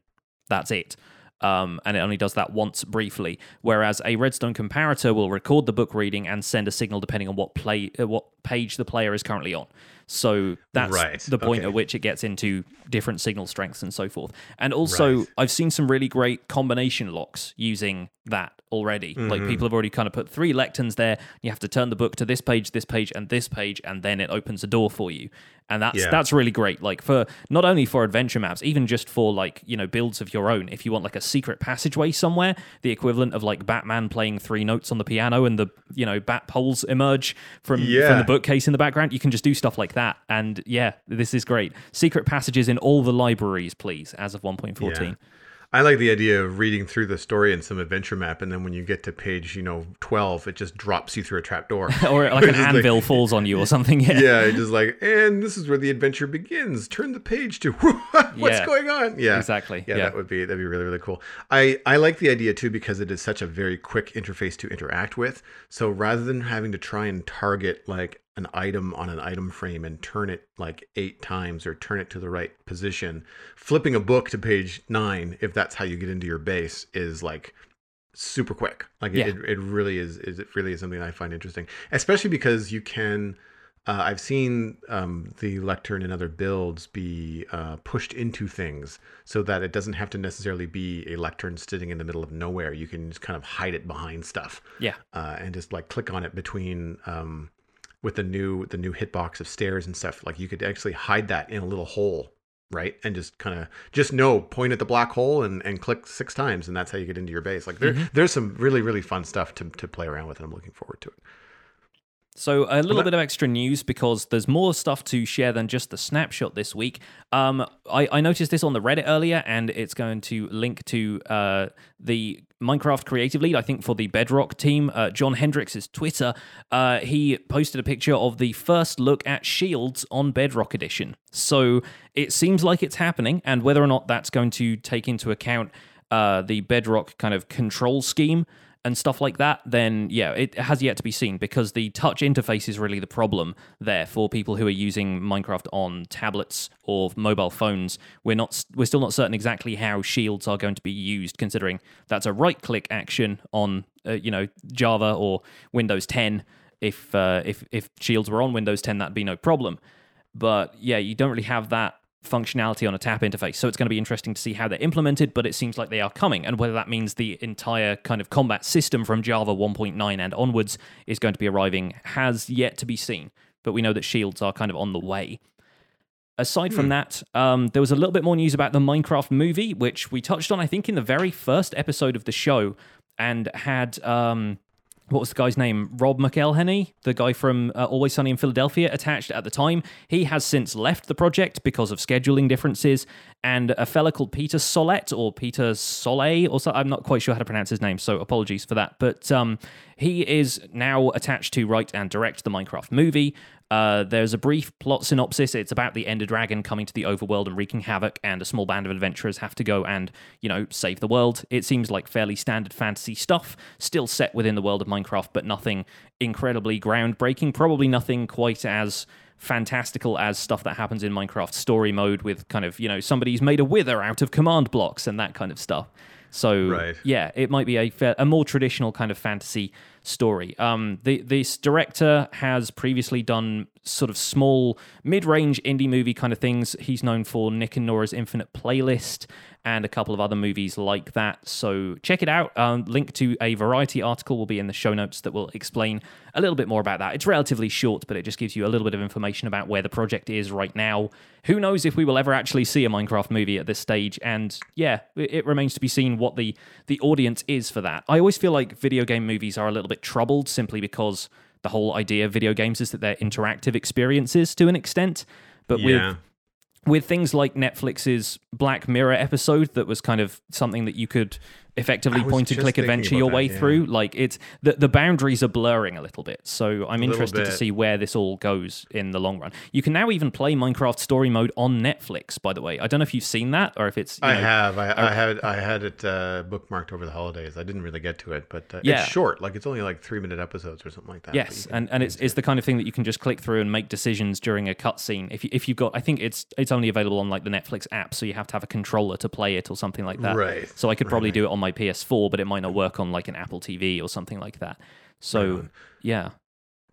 that's it. Um, and it only does that once briefly. Whereas a redstone comparator will record the book reading and send a signal depending on what play uh, what page the player is currently on. So that's Right, the point okay. at which it gets into different signal strengths and so forth. And also, Right. I've seen some really great combination locks using that already. Mm-hmm. Like people have already kind of put three lecterns there. You have to turn the book to this page, this page, and this page, and then it opens a door for you. And that's Yeah. that's really great. Like for not only for adventure maps, even just for like you know builds of your own. If you want like a secret passageway somewhere, the equivalent of like Batman playing three notes on the piano and the you know bat poles emerge from from the bookcase in the background, you can just do stuff like that. And yeah, this is great. Secret passages in all the libraries, please, as of 1.14. Yeah. I like the idea of reading through the story in some adventure map, and then when you get to page, you know, twelve, it just drops you through a trap door, or like an is like- anvil falls on you or something. Yeah. yeah, it's just like, and this is where the adventure begins. Turn the page to what's Yeah. going on? Yeah, Exactly, Yeah, yeah. that would be that'd be really really cool. I I like the idea too because it is such a very quick interface to interact with. So rather than having to try and target like an item on an item frame and turn it like eight times or turn it to the right position, flipping a book to page nine, if that's how you get into your base, is like super quick. Like Yeah. it, it really is, is it really is something I find interesting, especially because you can. Uh, I've seen um, the lectern in other builds be uh, pushed into things so that it doesn't have to necessarily be a lectern sitting in the middle of nowhere. You can just kind of hide it behind stuff Yeah. uh, and just like click on it between um, with the new the new hitbox of stairs and stuff. Like you could actually hide that in a little hole, right? And just kind of just know point at the black hole and, and click six times, and that's how you get into your base. Like there there's some really really fun stuff to to play around with, and I'm looking forward to it. So a little bit of extra news because there's more stuff to share than just the snapshot this week. Um, I, I noticed this on the Reddit earlier, and it's going to link to uh, the Minecraft creative lead, I think, for the Bedrock team, uh, John Hendricks' Twitter. Uh, he posted a picture of the first look at shields on Bedrock Edition. So it seems like it's happening, and whether or not that's going to take into account uh, the Bedrock kind of control scheme and stuff like that, then yeah, it has yet to be seen because the touch interface is really the problem there for people who are using Minecraft on tablets or mobile phones. We're not we're still not certain exactly how shields are going to be used, considering that's a right click action on uh, you know Java or Windows 10. If uh, if if shields were on Windows 10, that'd be no problem. But yeah, you don't really have that functionality on a tap interface. So it's going to be interesting to see how they're implemented, but it seems like they are coming. And whether that means the entire kind of combat system from Java 1.9 and onwards is going to be arriving has yet to be seen. but we know that shields are kind of on the way. Aside from that, um, there was a little bit more news about the Minecraft movie, which we touched on, I think, in the very first episode of the show, and had um, what was the guy's name? Rob McElhenney, the guy from uh, Always Sunny in Philadelphia, attached at the time. He has since left the project because of scheduling differences, and a fella called Peter Sollett or Peter Soleil, or so, I'm not quite sure how to pronounce his name, so apologies for that. But um, he is now attached to write and direct the Minecraft movie. Uh, there's a brief plot synopsis. It's about the Ender Dragon coming to the overworld and wreaking havoc, and a small band of adventurers have to go and, you know, save the world. It seems like fairly standard fantasy stuff, still set within the world of Minecraft, but nothing incredibly groundbreaking. Probably nothing quite as fantastical as stuff that happens in Minecraft story mode with kind of, you know, somebody's made a wither out of command blocks and that kind of stuff. So Right. yeah, it might be a a more traditional kind of fantasy story. Um, the, this director has previously done sort of small, mid-range indie movie kind of things. He's known for Nick and Nora's Infinite Playlist and a couple of other movies like that. So check it out. Um, link to a Variety article will be in the show notes that will explain a little bit more about that. It's relatively short, but it just gives you a little bit of information about where the project is right now. Who knows if we will ever actually see a Minecraft movie at this stage? And yeah, it, remains to be seen what the the audience is for that. I always feel like video game movies are a little bit troubled simply because the whole idea of video games is that they're interactive experiences to an extent. But with with things like Netflix's Black Mirror episode that was kind of something that you could effectively point and click adventure your that, way yeah. through like it's the, the boundaries are blurring a little bit so i'm little interested to see where this all goes in the long run you can now even play minecraft story mode on netflix by the way i don't know if you've seen that or if it's you I know, have. I, I had. I had it uh, bookmarked over the holidays. I didn't really get to it, but uh, Yeah. it's short. Like it's only like three minute episodes or something like that. Yes, and, and it's it's the kind of thing that you can just click through and make decisions during a cutscene. If you, if you've got, I think it's it's only available on like the Netflix app, so you have to have a controller to play it or something like that. Right, So I could probably right. do it on my PS4, but it might not work on like an Apple TV or something like that. So yeah,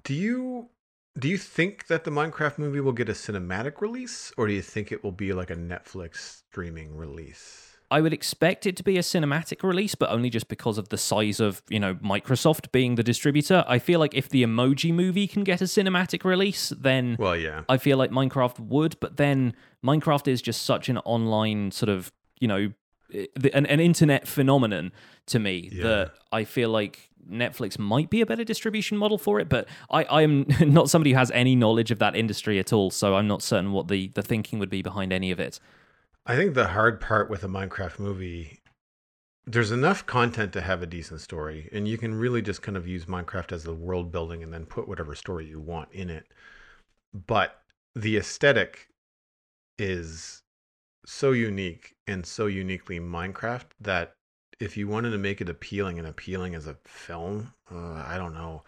Do you do you think that the Minecraft movie will get a cinematic release, or do you think it will be like a Netflix streaming release? I would expect it to be a cinematic release, but only just because of the size of you know Microsoft being the distributor. I feel like if the Emoji Movie can get a cinematic release, then Well, yeah. I feel like Minecraft would, but then Minecraft is just such an online sort of, you know, the- an, an internet phenomenon to me Yeah. that I feel like Netflix might be a better distribution model for it, but I, I am not somebody who has any knowledge of that industry at all, so I'm not certain what the, the thinking would be behind any of it. I think the hard part with a Minecraft movie, there's enough content to have a decent story, and you can really just kind of use Minecraft as the world building and then put whatever story you want in it. But the aesthetic is so unique and so uniquely Minecraft that if you wanted to make it appealing and appealing as a film, uh, I don't know.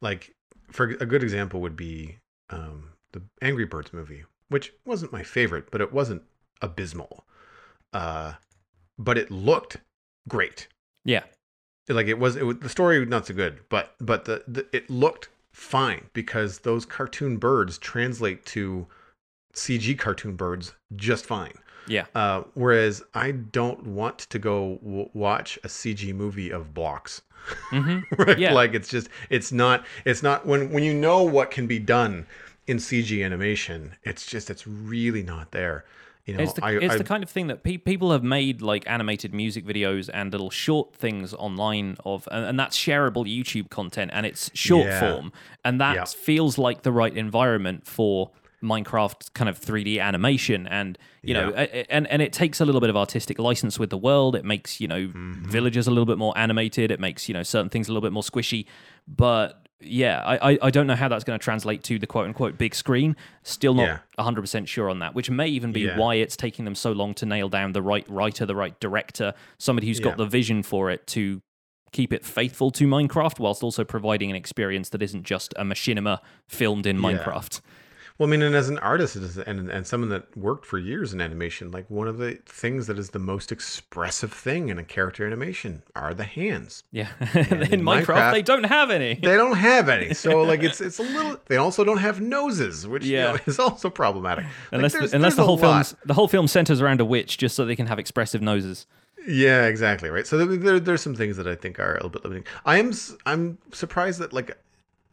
Like, for a good example would be um, the Angry Birds movie, which wasn't my favorite, but it wasn't abysmal. Uh, but it looked great. Yeah. Like it was, it was the story not so good, but but the, the it looked fine because those cartoon birds translate to CG cartoon birds just fine. Yeah. Uh, whereas I don't want to go w- watch a CG movie of blocks. hmm right? Yeah. Like it's just it's not it's not when when you know what can be done in CG animation, it's just it's really not there. You know, It's the, I, it's I the kind of thing that pe- people have made like animated music videos and little short things online of, and, and that's shareable YouTube content, and it's short Yeah. form, and that Yeah. feels like the right environment for Minecraft kind of 3D animation, and you know, Yeah. a- a- and and it takes a little bit of artistic license with the world. It makes you know Mm-hmm. villages a little bit more animated. It makes you know certain things a little bit more squishy, but. Yeah, I, I, I don't know how that's going to translate to the quote unquote big screen. Still not Yeah. 100% sure on that, which may even be Yeah. why it's taking them so long to nail down the right writer, the right director, somebody who's got the vision for it to keep it faithful to Minecraft whilst also providing an experience that isn't just a machinima filmed in Yeah. Minecraft. Well, I mean, and as an artist and and someone that worked for years in animation, like one of the things that is the most expressive thing in a character animation are the hands. Yeah. in in Minecraft, Minecraft- they don't have any. They don't have any, so like it's it's a little. They also don't have noses, which you Yeah. know, is also problematic. Like, Unless, there's- the, unless there's the whole film the whole film centers around a witch just so they can have expressive noses. Yeah, exactly right. So there, there, there's some things that I think are a little bit limiting. I am I'm surprised that like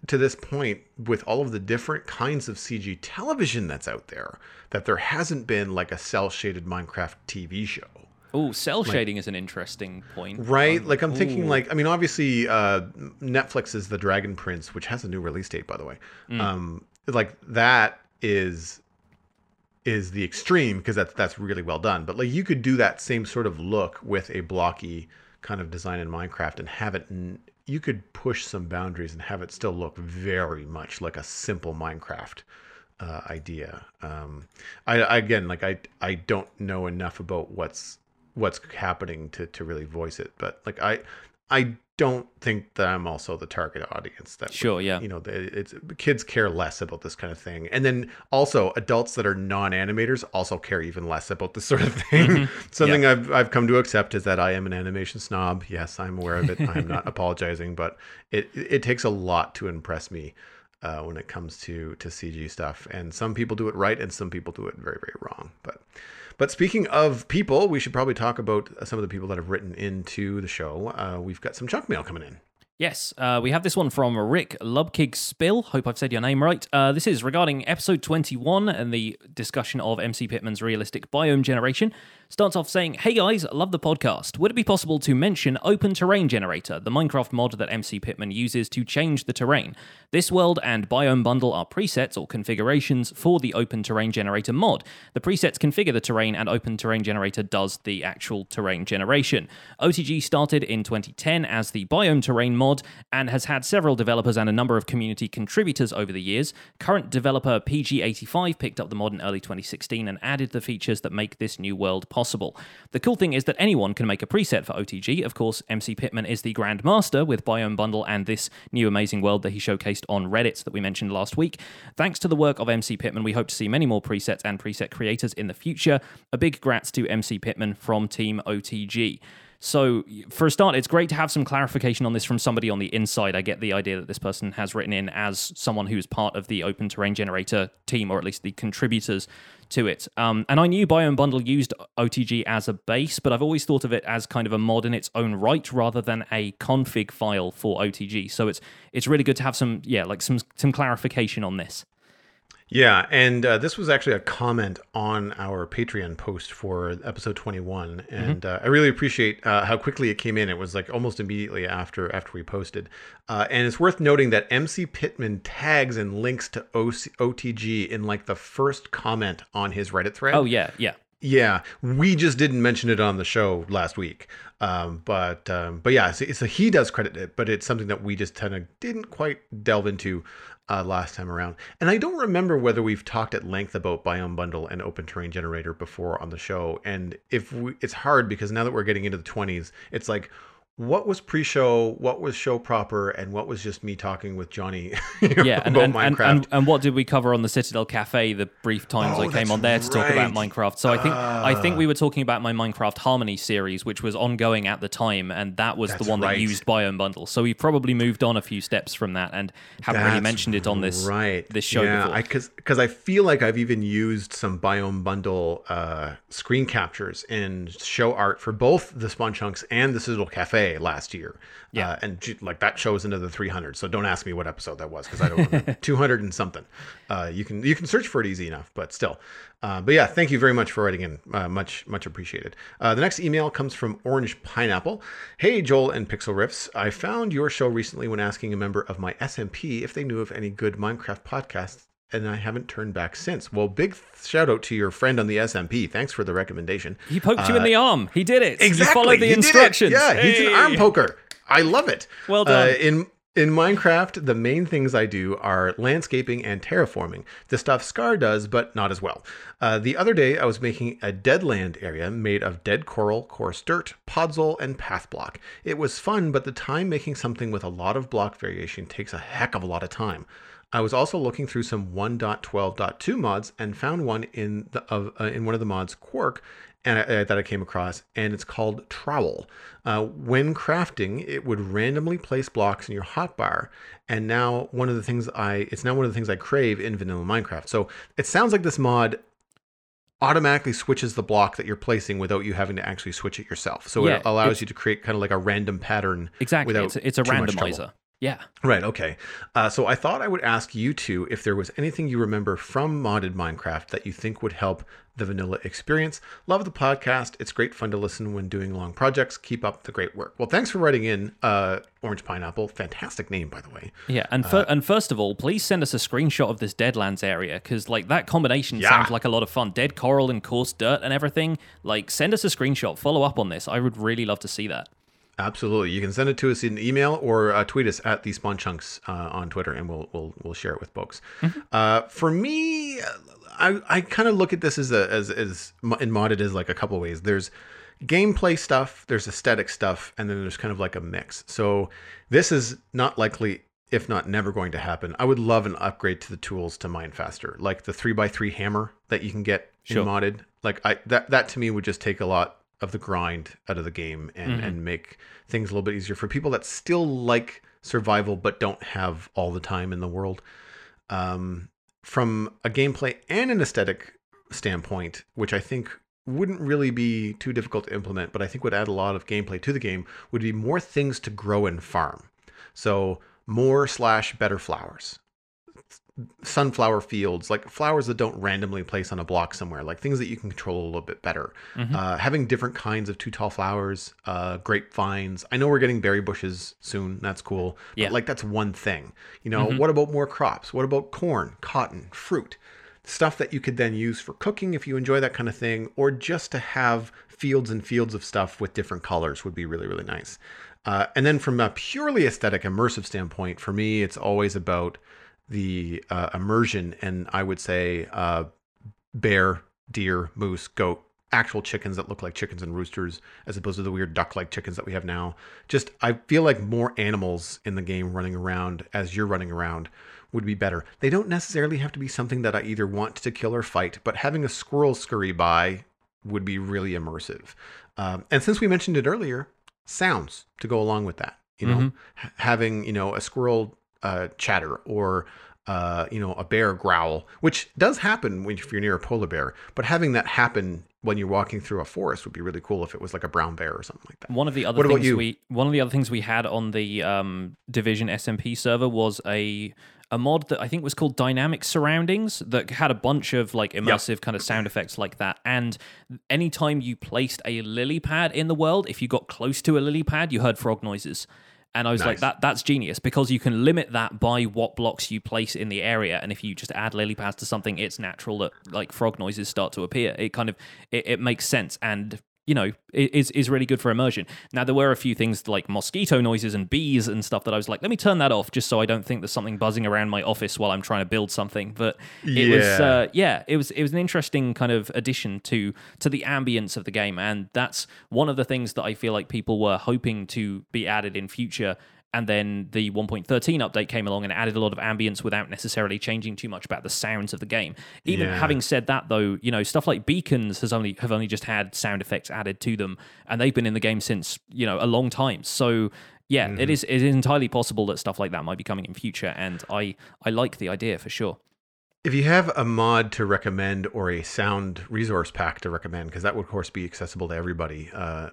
to this point with all of the different kinds of CG television that's out there that there hasn't been like a cel shaded Minecraft TV show. Oh, cel shading is an interesting point. Right? Um, like I'm thinking ooh. like I mean obviously uh Netflix is The Dragon Prince, which has a new release date by the way. Mm. Um like that is is the extreme because that's that's really well done. But like you could do that same sort of look with a blocky kind of design in Minecraft and have it n- you could push some boundaries and have it still look very much like a simple Minecraft uh, idea. Um, I, I again, like I, I don't know enough about what's what's happening to to really voice it, but like I, I don't think that I'm also the target audience. That would- Sure, yeah. you know, it's kids care less about this kind of thing, and then also adults that are non-animators also care even less about this sort of thing. Mm-hmm. Something I've I've come to accept is that I am an animation snob. Yes, I'm aware of it. I'm not apologizing, but it it takes a lot to impress me uh, when it comes to to CG stuff. And some people do it right, and some people do it very very wrong. But but speaking of people, we should probably talk about some of the people that have written into the show. Uh, we've got some junk mail coming in. Yes, uh, we have this one from Rick Lubkig Spill. Hope I've said your name right. Uh, this is regarding episode 21 and the discussion of MC Pitman's realistic biome generation. Starts off saying, Hey guys, love the podcast. Would it be possible to mention Open Terrain Generator, the Minecraft mod that MC Pitman uses to change the terrain? This world and biome bundle are presets or configurations for the Open Terrain Generator mod. The presets configure the terrain, and Open Terrain Generator does the actual terrain generation. OTG started in 2010 as the Biome Terrain mod and has had several developers and a number of community contributors over the years. Current developer PG85 picked up the mod in early 2016 and added the features that make this new world possible. The cool thing is that anyone can make a preset for OTG. Of course, MC Pitman is the Grand Master with Biome Bundle and this new amazing world that he showcased on Reddit that we mentioned last week. Thanks to the work of MC Pitman, we hope to see many more presets and preset creators in the future. A big grats to MC Pitman from Team OTG. So, for a start, it's great to have some clarification on this from somebody on the inside. I get the idea that this person has written in as someone who's part of the Open Terrain Generator team, or at least the contributors to it. Um, and I knew Biome Bundle used OTG as a base, but I've always thought of it as kind of a mod in its own right rather than a config file for OTG. So it's it's really good to have some yeah like some some clarification on this. Yeah, and uh, this was actually a comment on our Patreon post for episode 21, and uh, I really appreciate uh, how quickly it came in. It was like almost immediately after after we posted, uh, and it's worth noting that MC Pitman tags and links to OC- OTG in like the first comment on his Reddit thread. Oh yeah, yeah. Yeah, we just didn't mention it on the show last week. Um, but um, but yeah, so, so he does credit it, but it's something that we just kind of didn't quite delve into uh, last time around. And I don't remember whether we've talked at length about Biome Bundle and Open Terrain Generator before on the show. And if we, it's hard because now that we're getting into the 20s, it's like what was pre-show, what was show proper, and what was just me talking with Johnny Yeah, and, about and, and, Minecraft. and, and what did we cover on the Citadel Cafe the brief times Oh, I came on there to talk about. Minecraft? So I think I think we were talking about my Minecraft Harmony series, which was ongoing at the time, and that was the one that used Biome Bundle. So we probably moved on a few steps from that and haven't really mentioned it on this right this show yeah, because because I feel like I've even used some biome bundle uh, screen captures in show art for both the Spawn Chunks and the Citadel Cafe last year. Yeah. uh, and like that shows into the 300. So don't ask me what episode that was because I don't remember. 200 and something. Uh, you can you can search for it easy enough, but still. Uh, but yeah, thank you very much for writing in. Uh, much much appreciated. Uh, the next email comes from Orange Pineapple. Hey Joel and Pixlriffs, I found your show recently when asking a member of my SMP if they knew of any good Minecraft podcasts. And I haven't turned back since. Well, big shout out to your friend on the SMP. Thanks for the recommendation. he poked you in the arm. He did it. uh, Exactly. He followed the He instructions. Yeah, he's an arm poker. I love it. Well done. Uh, in in Minecraft, the main things I do are landscaping and terraforming. The stuff Scar does, but not as well. Uh, the other day, I was making a deadland area made of dead coral, coarse dirt, podzol, and path block. It was fun, but the time making something with a lot of block variation takes a heck of a lot of time. I was also looking through some 1.12.2 mods and found one in the of uh, in one of the mods Quark and uh, that I came across, and it's called Trowel. Uh, when crafting, it would randomly place blocks in your hotbar, and now one of the things I it's now one of the things I crave in vanilla Minecraft. So it sounds like this mod automatically switches the block that you're placing without you having to actually switch it yourself. So Yeah, it allows you to create kind of like a random pattern Exactly. without It's a, it's a too much trouble. randomizer. Yeah. Right. Okay. Uh, so I thought I would ask you two if there was anything you remember from modded Minecraft that you think would help the vanilla experience. Love the podcast. It's great fun to listen when doing long projects. Keep up the great work. Well, thanks for writing in, uh, Orange Pineapple. Fantastic name, by the way. Yeah, and fir- and first of all, please send us a screenshot of this Deadlands area because like that combination Yeah. sounds like a lot of fun. Dead coral and coarse dirt and everything. Like, send us a screenshot. Follow up on this. I would really love to see that. Absolutely. You can send it to us in email or uh, tweet us at the Spawn Chunks uh, on Twitter, and we'll we'll we'll share it with folks. Uh, for me, I I kind of look at this as a as as in modded as like a couple ways. There's gameplay stuff, there's aesthetic stuff, and then there's kind of like a mix. So this is not likely. If not, never going to happen. I would love an upgrade to the tools to mine faster, like the three x three hammer that you can get Sure. in modded. Like I that that to me would just take a lot of the grind out of the game and Mm-hmm. and make things a little bit easier for people that still like survival but don't have all the time in the world. Um, from a gameplay and an aesthetic standpoint, which I think wouldn't really be too difficult to implement, but I think would add a lot of gameplay to the game, would be more things to grow and farm. So more slash better flowers sunflower fields, like flowers that don't randomly place on a block somewhere, like things that you can control a little bit better. Uh, having different kinds of too tall flowers, uh, grapevines. I know we're getting berry bushes soon. That's cool. Yeah. Like that's one thing. You know, what about more crops? What about corn, cotton, fruit? Stuff that you could then use for cooking if you enjoy that kind of thing, or just to have fields and fields of stuff with different colors would be really, really nice. Uh, and then from a purely aesthetic, immersive standpoint, for me, it's always about the uh, immersion and I would say uh, bear, deer, moose, goat, actual chickens that look like chickens and roosters as opposed to the weird duck-like chickens that we have now. Just I feel like more animals in the game running around as you're running around would be better. They don't necessarily have to be something that I either want to kill or fight, but having a squirrel scurry by would be really immersive. Um, and since we mentioned it earlier, sounds to go along with that. You know, H- having you know a squirrel uh, chatter or uh, you know a bear growl, which does happen when if you're near a polar bear. But having that happen when you're walking through a forest would be really cool if it was like a brown bear or something like that. One of the other What things we one of the other things we had on the um, Division SMP server was a a mod that I think was called Dynamic Surroundings that had a bunch of like immersive kind of sound effects like that. And anytime you placed a lily pad in the world, if you got close to a lily pad, you heard frog noises. And I was like, that that's genius because you can limit that by what blocks you place in the area. And if you just add lily pads to something, it's natural that like frog noises start to appear. It kind of it, it makes sense and you know is is really good for immersion. Now there were a few things like mosquito noises and bees and stuff that I was like, let me turn that off just so I don't think there's something buzzing around my office while I'm trying to build something. But it was Yeah. uh, yeah, it was it was an interesting kind of addition to to the ambience of the game, and that's one of the things that I feel like people were hoping to be added in future. And then the 1.13 update came along and added a lot of ambience without necessarily changing too much about the sounds of the game. Even Yeah. having said that, though, you know stuff like beacons has only have only just had sound effects added to them, and they've been in the game since you know a long time. So yeah, Mm-hmm. it is it is entirely possible that stuff like that might be coming in future, and I I like the idea for sure. If you have a mod to recommend or a sound resource pack to recommend, because that would of course be accessible to everybody, uh,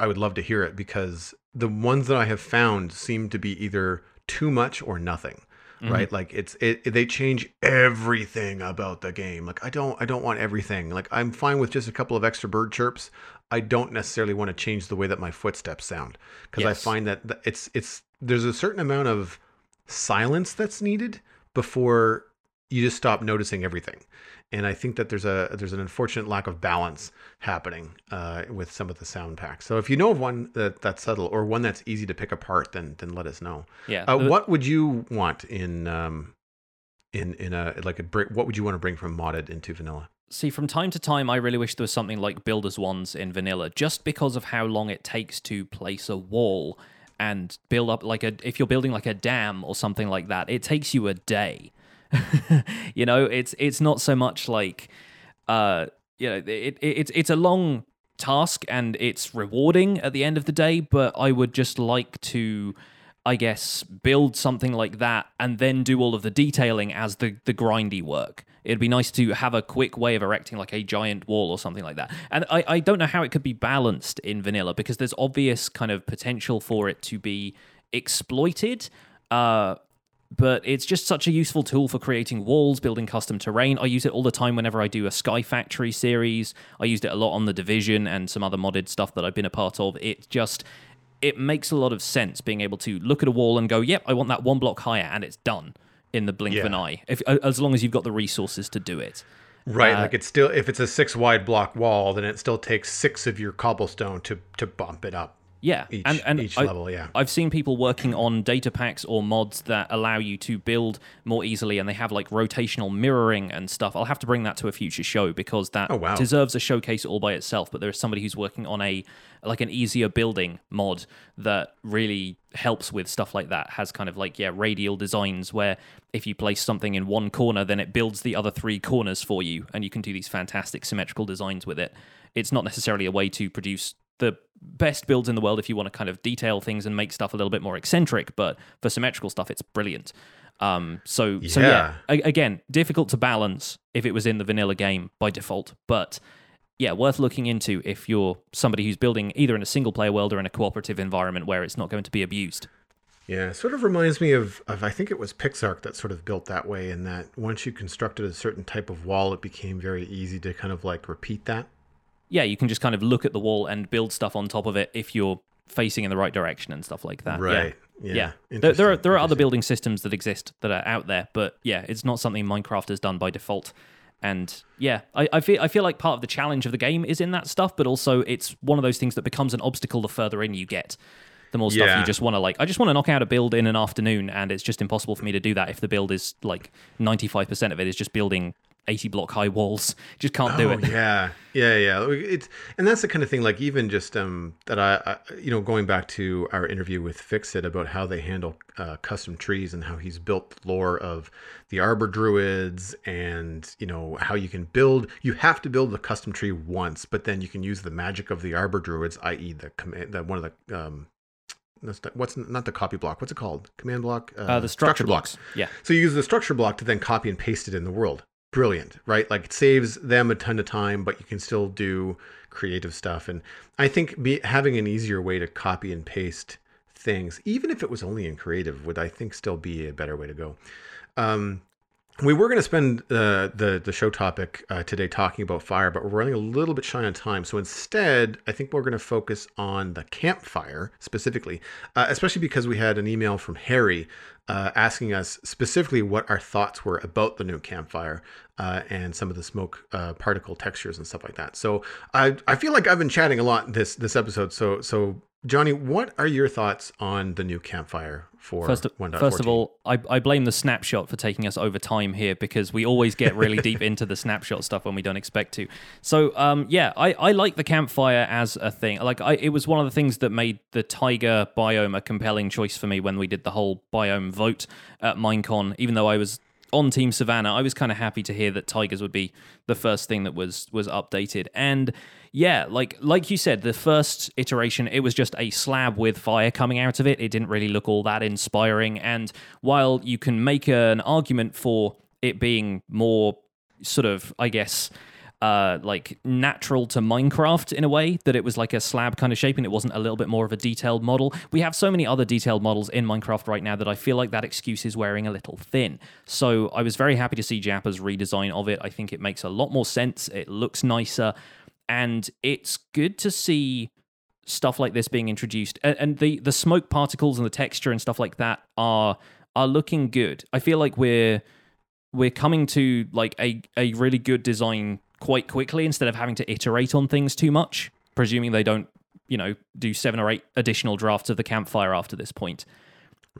I would love to hear it because the ones that I have found seem to be either too much or nothing. Mm-hmm. Right, like it's it, They change everything about the game. Like I don't, I don't want everything. Like I'm fine with just a couple of extra bird chirps. I don't necessarily want to change the way that my footsteps sound because I find that it's it's there's a certain amount of silence that's needed before you just stop noticing everything and i think that there's a there's an unfortunate lack of balance happening uh, with some of the sound packs so if you know of one that that's subtle or one that's easy to pick apart then then let us know Yeah. uh, what would you want in um in in a like a what would you want to bring from modded into vanilla See, from time to time, I really wish there was something like Builder's Wands in vanilla, just because of how long it takes to place a wall and build up like a. If you're building like a dam or something like that, it takes you a day. you know, it's it's not so much like, uh, you know, it, it it's it's a long task and it's rewarding at the end of the day. But I would just like to. I guess build something like that and then do all of the detailing as the the grindy work. It'd be nice to have a quick way of erecting like a giant wall or something like that. And I, I don't know how it could be balanced in vanilla because there's obvious kind of potential for it to be exploited. Uh, but it's just such a useful tool for creating walls, building custom terrain. I use it all the time whenever I do a Sky Factory series. I used it a lot on the Division and some other modded stuff that I've been a part of. It just it makes a lot of sense being able to look at a wall and go, "Yep, I want that one block higher," and it's done in the blink of an eye. If as long as you've got the resources to do it. Right, Uh, like it's still if it's a six wide block wall, then it still takes six of your cobblestone to to bump it up Yeah, each and, and each I- level. Yeah, I've seen people working on data packs or mods that allow you to build more easily, and they have like rotational mirroring and stuff. I'll have to bring that to a future show because that Oh, wow. deserves a showcase all by itself. But there is somebody who's working on a like an easier building mod that really helps with stuff like that. Has kind of like yeah radial designs where if you place something in one corner, then it builds the other three corners for you, and you can do these fantastic symmetrical designs with it. It's not necessarily a way to produce the best builds in the world if you want to kind of detail things and make stuff a little bit more eccentric, but for symmetrical stuff, it's brilliant. Um, so so yeah, a- again, difficult to balance if it was in the vanilla game by default, but yeah, worth looking into if you're somebody who's building either in a single player world or in a cooperative environment where it's not going to be abused. yeah. Sort of reminds me of of I think it was Pixark that sort of built that way, in that once you constructed a certain type of wall, it became very easy to kind of like repeat that. Yeah, you can just kind of look at the wall and build stuff on top of it if you're facing in the right direction and stuff like that. Yeah. Right. Yeah. Yeah, there, there are there are other building systems that exist that are out there, but yeah, it's not something Minecraft has done by default. And yeah, I, I feel I feel like part of the challenge of the game is in that stuff, but also it's one of those things that becomes an obstacle the further in you get. The more stuff Yeah. you just want to like, I just want to knock out a build in an afternoon, and it's just impossible for me to do that if the build is like ninety five percent of it is just building eighty block high walls. Just can't do Oh, it. yeah, yeah, yeah. It's and that's the kind of thing. Like even just um that I, I you know going back to our interview with Fixit about how they handle uh, custom trees and how he's built the lore of the Arbor Druids and you know how you can build. You have to build the custom tree once, but then you can use the magic of the Arbor Druids, i.e. the command that one of the um. that's not- What's not the copy block what's it called command block uh the structure blocks. Yeah. So you use the structure block to then copy block? Brilliant, right? Like it saves them a ton of time, but you can still do creative stuff. And I think be, having an easier way to copy and paste things, even if it was only in creative, would I think still be a better way to go. Um, we were going to spend uh, the the show topic uh, today talking about fire, but we're running a little bit shy on time. So instead, I think we're going to focus on the campfire specifically, uh, especially because we had an email from Harry uh, asking us specifically what our thoughts were about the new campfire uh, and some of the smoke uh, particle textures and stuff like that. So I I feel like I've been chatting a lot this this episode. So so Johnny, what are your thoughts on the new campfire for First of, 1.14? first of all, I, I blame the snapshot for taking us over time here because we always get really deep into the snapshot stuff when we don't expect to. So, um, yeah, I, I like the campfire as a thing. Like, I, it was one of the things that made the taiga biome a compelling choice for me when we did the whole biome vote at Minecon. Even though I was on Team Savannah, I was kind of happy to hear that taigas would be the first thing that was was updated. And yeah, like like you said, the first iteration it was just a slab with fire coming out of it. It didn't really look all that inspiring. And while you can make an argument for it being more sort of, I guess, uh, like natural to Minecraft in a way that it was like a slab kind of shape and it wasn't a little bit more of a detailed model. We have so many other detailed models in Minecraft right now that I feel like that excuse is wearing a little thin. So I was very happy to see Jappa's redesign of it. I think it makes a lot more sense. It looks nicer and it's good to see stuff like this being introduced and, and the the smoke particles and the texture and stuff like that are are looking good. I feel like we're we're coming to like a, a really good design quite quickly instead of having to iterate on things too much, presuming they don't, you know, do seven or eight additional drafts of the campfire after this point.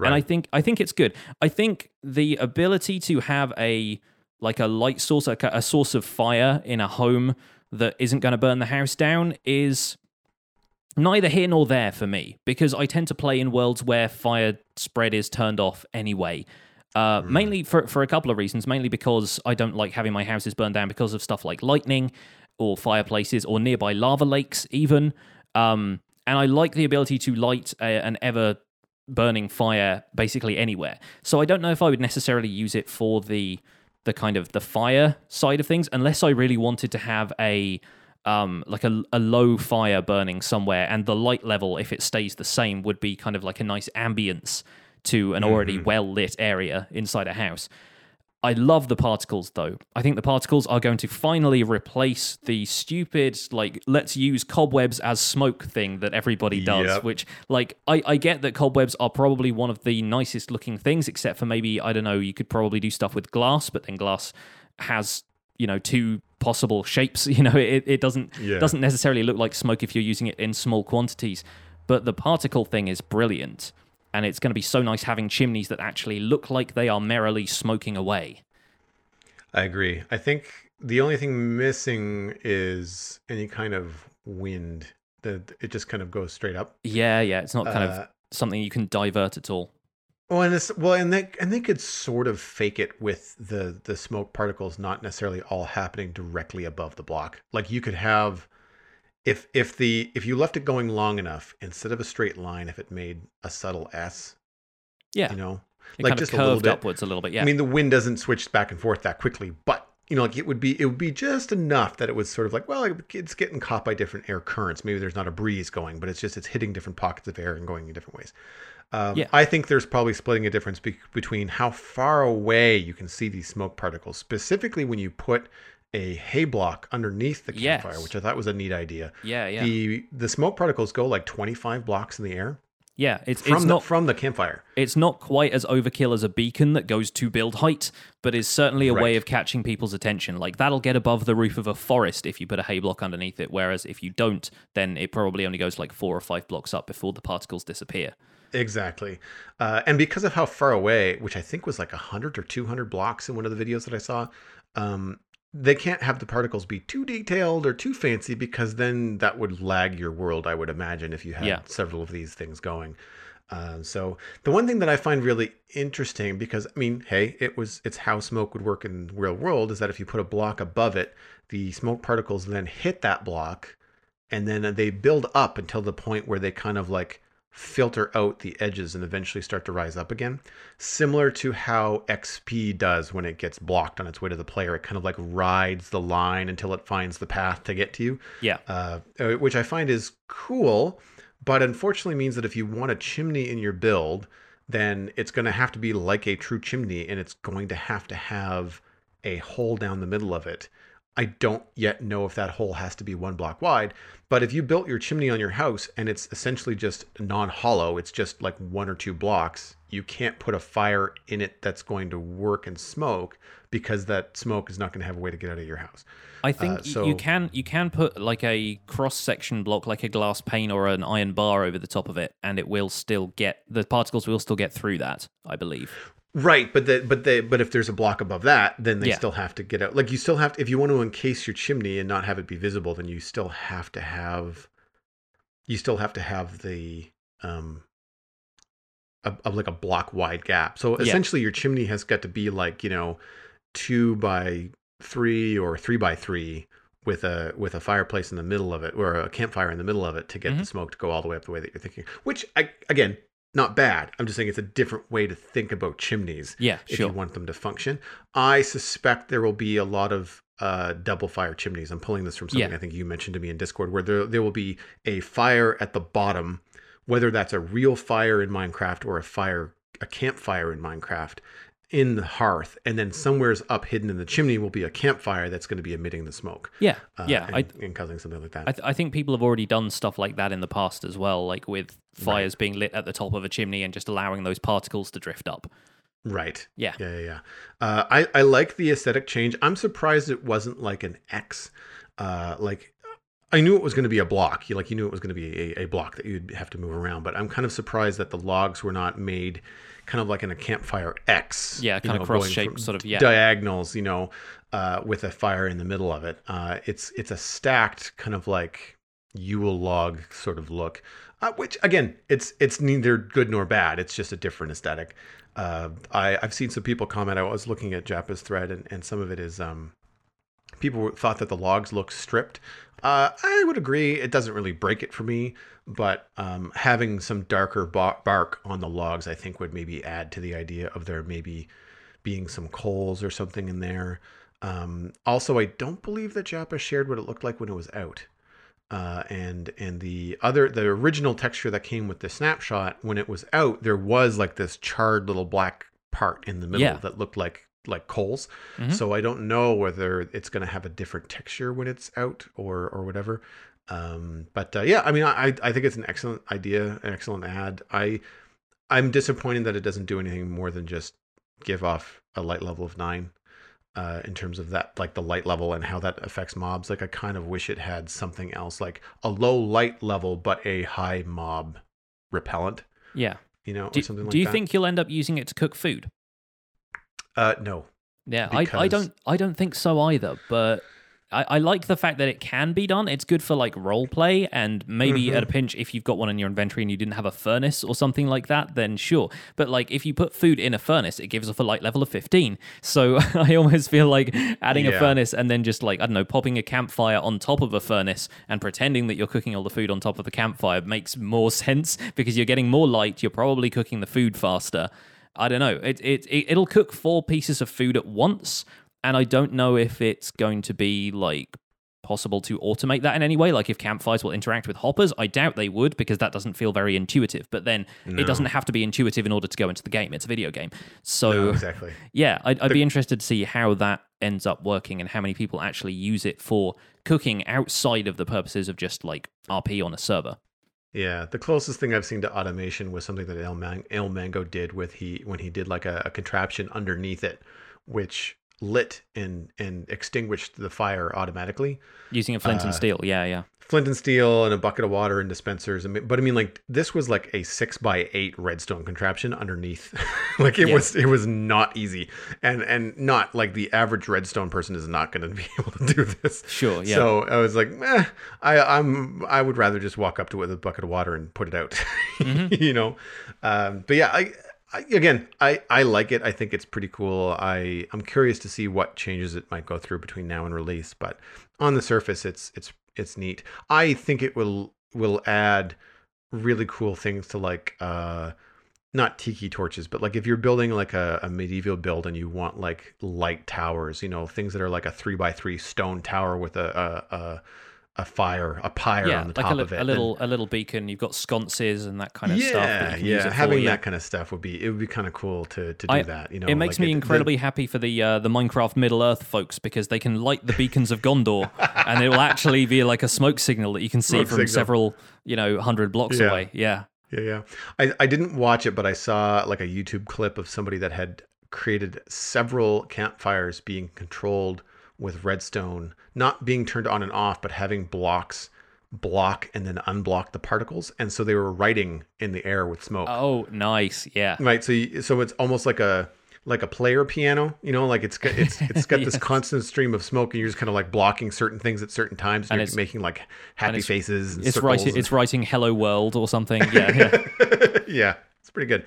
And I think I think it's good. I think the ability to have a like a light source, a, a source of fire in a home that isn't going to burn the house down is neither here nor there for me because I tend to play in worlds where fire spread is turned off anyway. Uh, Mainly for for a couple of reasons. Mainly because I don't like having my houses burned down because of stuff like lightning or fireplaces or nearby lava lakes even. Um, and I like the ability to light a, an ever burning fire basically anywhere. So I don't know if I would necessarily use it for the the kind of the fire side of things unless I really wanted to have a um like a, a low fire burning somewhere and the light level if it stays the same would be kind of like a nice ambience to an already mm-hmm. well lit area inside a house. I love the particles though. I think the particles are going to finally replace the stupid, like, let's use cobwebs as smoke thing that everybody does, Yep. which, like, I, I get that cobwebs are probably one of the nicest looking things, except for maybe, I don't know, you could probably do stuff with glass, but then glass has, you know, two possible shapes. You know, it, it doesn't Yeah. doesn't necessarily look like smoke if you're using it in small quantities. But the particle thing is brilliant. And it's going to be so nice having chimneys that actually look like they are merrily smoking away. I agree. I think the only thing missing is any kind of wind. That it just kind of goes straight up. Yeah, yeah. It's not kind Uh, of something you can divert at all. Well, and it's well, and they and they could sort of fake it with the the smoke particles not necessarily all happening directly above the block. Like you could have, if if the if you left it going long enough, instead of a straight line, if it made a subtle S, Yeah. you know, It like just a little bit. upwards a little bit. Yeah. I mean, the wind doesn't switch back and forth that quickly, but you know, like it would be, it would be just enough that it was sort of like, well, it's getting caught by different air currents. Maybe there's not a breeze going, but it's just it's hitting different pockets of air and going in different ways. Um, Yeah. I think there's probably splitting a difference be- between how far away you can see these smoke particles, specifically when you put a hay block underneath the campfire, Yes. which I thought was a neat idea. yeah, yeah. The the smoke particles go like 25 blocks in the air yeah. It's from it's the, not from the campfire. it's not quite as overkill as a beacon that goes to build height, but is certainly a way of catching people's attention. Like that'll get above the roof of a forest if you put a hay block underneath it, whereas if you don't, then it probably only goes like four or five blocks up before the particles disappear. Exactly. Uh, and because of how far away, which I think was like 100 or 200 blocks in one of the videos that I saw, um, they can't have the particles be too detailed or too fancy because then that would lag your world, I would imagine, if you had Yeah. several of these things going. Uh, so the one thing that I find really interesting, because I mean, hey, it was it's how smoke would work in the real world, is that if you put a block above it, the smoke particles then hit that block, and then they build up until the point where they kind of like filter out the edges and eventually start to rise up again. Similar to how XP does when it gets blocked on its way to the player. It kind of like rides the line until it finds the path to get to you, Yeah. uh, uh, which I find is cool, but unfortunately means that if you want a chimney in your build, then it's going to have to be like a true chimney and it's going to have to have a hole down the middle of it. I don't yet know if that hole has to be one block wide, but if you built your chimney on your house and it's essentially just non hollow, it's just like one or two blocks, you can't put a fire in it that's going to work and smoke because that smoke is not going to have a way to get out of your house. I think Uh, so- you can you can put like a cross section block, like a glass pane or an iron bar over the top of it, and it will still get the particles will still get through that. I believe. Right, but the, but they but if there's a block above that, then they Yeah. still have to get out. Like you still have to, if you want to encase your chimney and not have it be visible, then you still have to have you still have to have the um a, a- like a block wide gap. So Yeah. essentially, your chimney has got to be like you know two by three or three by three with a with a fireplace in the middle of it or a campfire in the middle of it to get the Mhm. smoke to go all the way up the way that you're thinking. Which I again not bad. I'm just saying it's a different way to think about chimneys Yeah, if sure. you want them to function. I suspect there will be a lot of uh, double fire chimneys. I'm pulling this from something Yeah. I think you mentioned to me in Discord, where there there will be a fire at the bottom, whether that's a real fire in Minecraft or a fire a campfire in Minecraft in the hearth, and then somewhere's up hidden in the chimney will be a campfire that's going to be emitting the smoke. Yeah, uh, yeah. and, I and causing something like that. I, th- I think people have already done stuff like that in the past as well, like with fires being lit at the top of a chimney and just allowing those particles to drift up. Right. Yeah. Yeah, yeah, yeah. Uh, I I like the aesthetic change. I'm surprised it wasn't like an X. Uh, like I knew it was going to be a block. You like you knew it was going to be a, a block that you'd have to move around. But I'm kind of surprised that the logs were not made kind of like in a campfire X. Yeah, you kind of cross-shaped going sort of, yeah. diagonals. You know, uh, with a fire in the middle of it. Uh, it's it's a stacked kind of like Yule log sort of look. Uh, which again, it's it's neither good nor bad. It's just a different aesthetic. Uh, I, I've seen some people comment. I was looking at Jappa's thread, and, and some of it is um, people thought that the logs look stripped. Uh, I would agree. It doesn't really break it for me, but um, having some darker bark on the logs, I think, would maybe add to the idea of there maybe being some coals or something in there. Um, also, I don't believe that Jappa shared what it looked like when it was out. Uh, and and the other the original texture that came with the snapshot when it was out there was like this charred little black part in the middle Yeah. that looked like like coals Mhm. so i don't know whether it's going to have a different texture when it's out or or whatever um but uh, yeah i mean i i think it's an excellent idea an excellent ad i i'm disappointed that it doesn't do anything more than just give off a light level of nine uh, in terms of that, like the light level and how that affects mobs. Like I kind of wish it had something else, like a low light level but a high mob repellent. Yeah. You know, Do, or something like do you that. think you'll end up using it to cook food? Uh, no. Yeah, I, I don't I don't think so either. But I, I like the fact that it can be done. It's good for like role play and maybe Mm-hmm. at a pinch if you've got one in your inventory and you didn't have a furnace or something like that, then sure. But like if you put food in a furnace, it gives off a light level of fifteen. So I almost feel like adding a furnace and then just like I don't know, popping a campfire on top of a furnace and pretending that you're cooking all the food on top of the campfire makes more sense because you're getting more light. You're probably cooking the food faster. I don't know. It, it it it'll cook four pieces of food at once, and I don't know if it's going to be like possible to automate that in any way. Like if campfires will interact with hoppers, I doubt they would because that doesn't feel very intuitive. But then it doesn't have to be intuitive in order to go into the game. It's a video game, so No, exactly. yeah, I'd, I'd be interested to see how that ends up working and how many people actually use it for cooking outside of the purposes of just like RP on a server. Yeah, the closest thing I've seen to automation was something that El, Man- ilmango did with he when he did like a, a contraption underneath it, which lit and and extinguished the fire automatically. Using a flint Uh, and steel, yeah, yeah. Flint and steel and a bucket of water and dispensers. But I mean, like this was like a six by eight redstone contraption underneath. like it Yeah. was, it was not easy, and and not like the average redstone person is not going to be able to do this. Sure, yeah. So I was like, eh, I I'm I would rather just walk up to it with a bucket of water and put it out. Mm-hmm. you know, um, but yeah, I. I, again, I, I like it. I think it's pretty cool. I I'm curious to see what changes it might go through between now and release. But on the surface, it's it's it's neat. I think it will will add really cool things to like uh not tiki torches, but like if you're building like a, a medieval build and you want like light towers, you know, things that are like a three by three stone tower with a a, a, a fire, a pyre yeah, on the like top a, li- of it. a little a little beacon. You've got sconces and that kind of yeah, stuff. That yeah. it for, Having yeah. that kind of stuff would be it would be kind of cool to to do I- that. You know, it makes like me the- incredibly happy for the uh, the Minecraft Middle Earth folks because they can light the beacons of Gondor, and it will actually be like a smoke signal that you can see from signal. several you know hundred blocks Yeah. away. Yeah, Yeah, yeah. I, I didn't watch it, but I saw like a YouTube clip of somebody that had created several campfires being controlled with redstone, not being turned on and off, but having blocks block and then unblock the particles. And so they were writing in the air with smoke. Oh, nice. Yeah. Right. So you, so it's almost like a like a player piano, you know, like it's got it's it's got this constant stream of smoke, and you're just kind of like blocking certain things at certain times. And And you're it's- making like happy it's- faces. And It's writing. and- It's writing "Hello World" or something. Yeah. yeah. yeah, it's pretty good.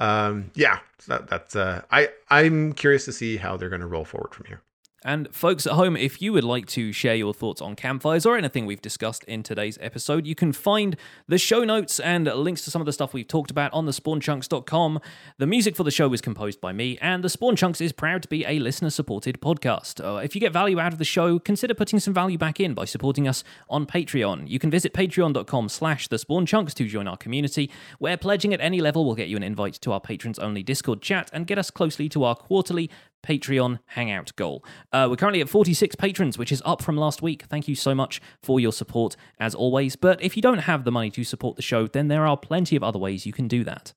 Um, yeah, so that, that's uh, I I'm curious to see how they're going to roll forward from here. And folks at home, if you would like to share your thoughts on campfires or anything we've discussed in today's episode, you can find the show notes and links to some of the stuff we've talked about on the spawnchunks.com. The music for the show was composed by me, and the Spawn Chunks is proud to be a listener supported podcast. Uh, if you get value out of the show, consider putting some value back in by supporting us on Patreon. You can visit patreon.com slash the Spawn Chunks to join our community, where pledging at any level will get you an invite to our patrons only Discord chat and get us closely to our quarterly Patreon Hangout goal. Uh, we're currently at 46 patrons, which is up from last week. Thank you so much for your support, as always. But if you don't have the money to support the show, then there are plenty of other ways you can do that.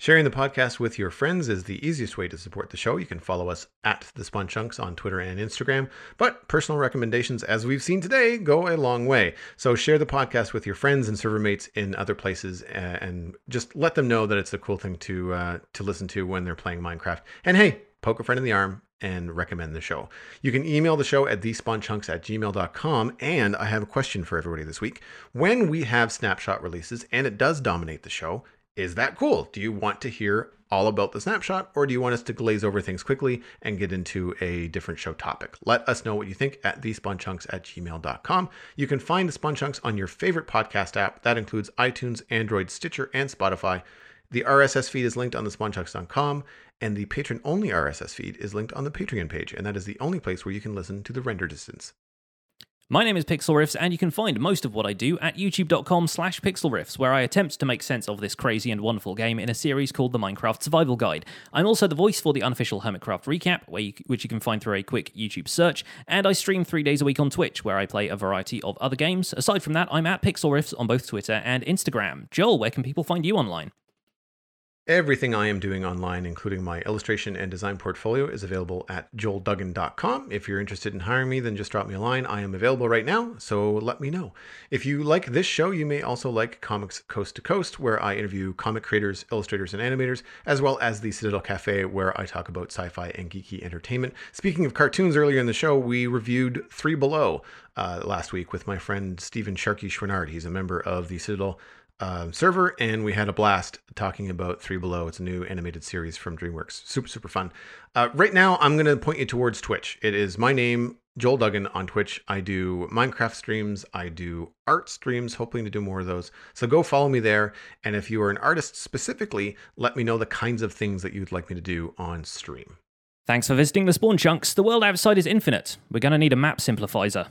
Sharing the podcast with your friends is the easiest way to support the show. You can follow us at the Spawn Chunks on Twitter and Instagram. But personal recommendations, as we've seen today, go a long way. So share the podcast with your friends and server mates in other places, uh, and just let them know that it's a cool thing to uh, to listen to when they're playing Minecraft. And hey, poke a friend in the arm and recommend the show. You can email the show at thespawnchunks at gmail.com. And I have a question for everybody this week. When we have snapshot releases and it does dominate the show, is that cool? Do you want to hear all about the snapshot or do you want us to glaze over things quickly and get into a different show topic? Let us know what you think at thespawnchunks at gmail.com. You can find the Spawn Chunks on your favorite podcast app. That includes iTunes, Android, Stitcher, and Spotify. The RSS feed is linked on the spawnchunks.com, and the patron only RSS feed is linked on the Patreon page, and that is the only place where you can listen to the render distance. My name is Pixlriffs, and you can find most of what I do at youtube.com slash pixlriffs, where I attempt to make sense of this crazy and wonderful game in a series called the Minecraft Survival Guide. I'm also the voice for the unofficial Hermitcraft recap, you, which you can find through a quick YouTube search, and I stream three days a week on Twitch, where I play a variety of other games. Aside from that, I'm at Pixlriffs on both Twitter and Instagram. Joel, where can people find you online? Everything I am doing online, including my illustration and design portfolio, is available at joelduggan.com. If you're interested in hiring me, then just drop me a line. I am available right now, so let me know. If you like this show, you may also like Comics Coast to Coast, where I interview comic creators, illustrators, and animators, as well as the Citadel Cafe, where I talk about sci fi and geeky entertainment. Speaking of cartoons, earlier in the show, we reviewed Three Below uh, last week with my friend Stephen Sharkey Schwinard. He's a member of the Citadel uh, server, and we had a blast talking about Three Below. It's a new animated series from DreamWorks. Super, super fun. Uh, right now, I'm going to point you towards Twitch. It is my name, Joel Duggan, on Twitch. I do Minecraft streams, I do art streams, hoping to do more of those. So go follow me there. And if you are an artist specifically, let me know the kinds of things that you'd like me to do on stream. Thanks for visiting the Spawn Chunks. The world outside is infinite. We're going to need a map simplifier.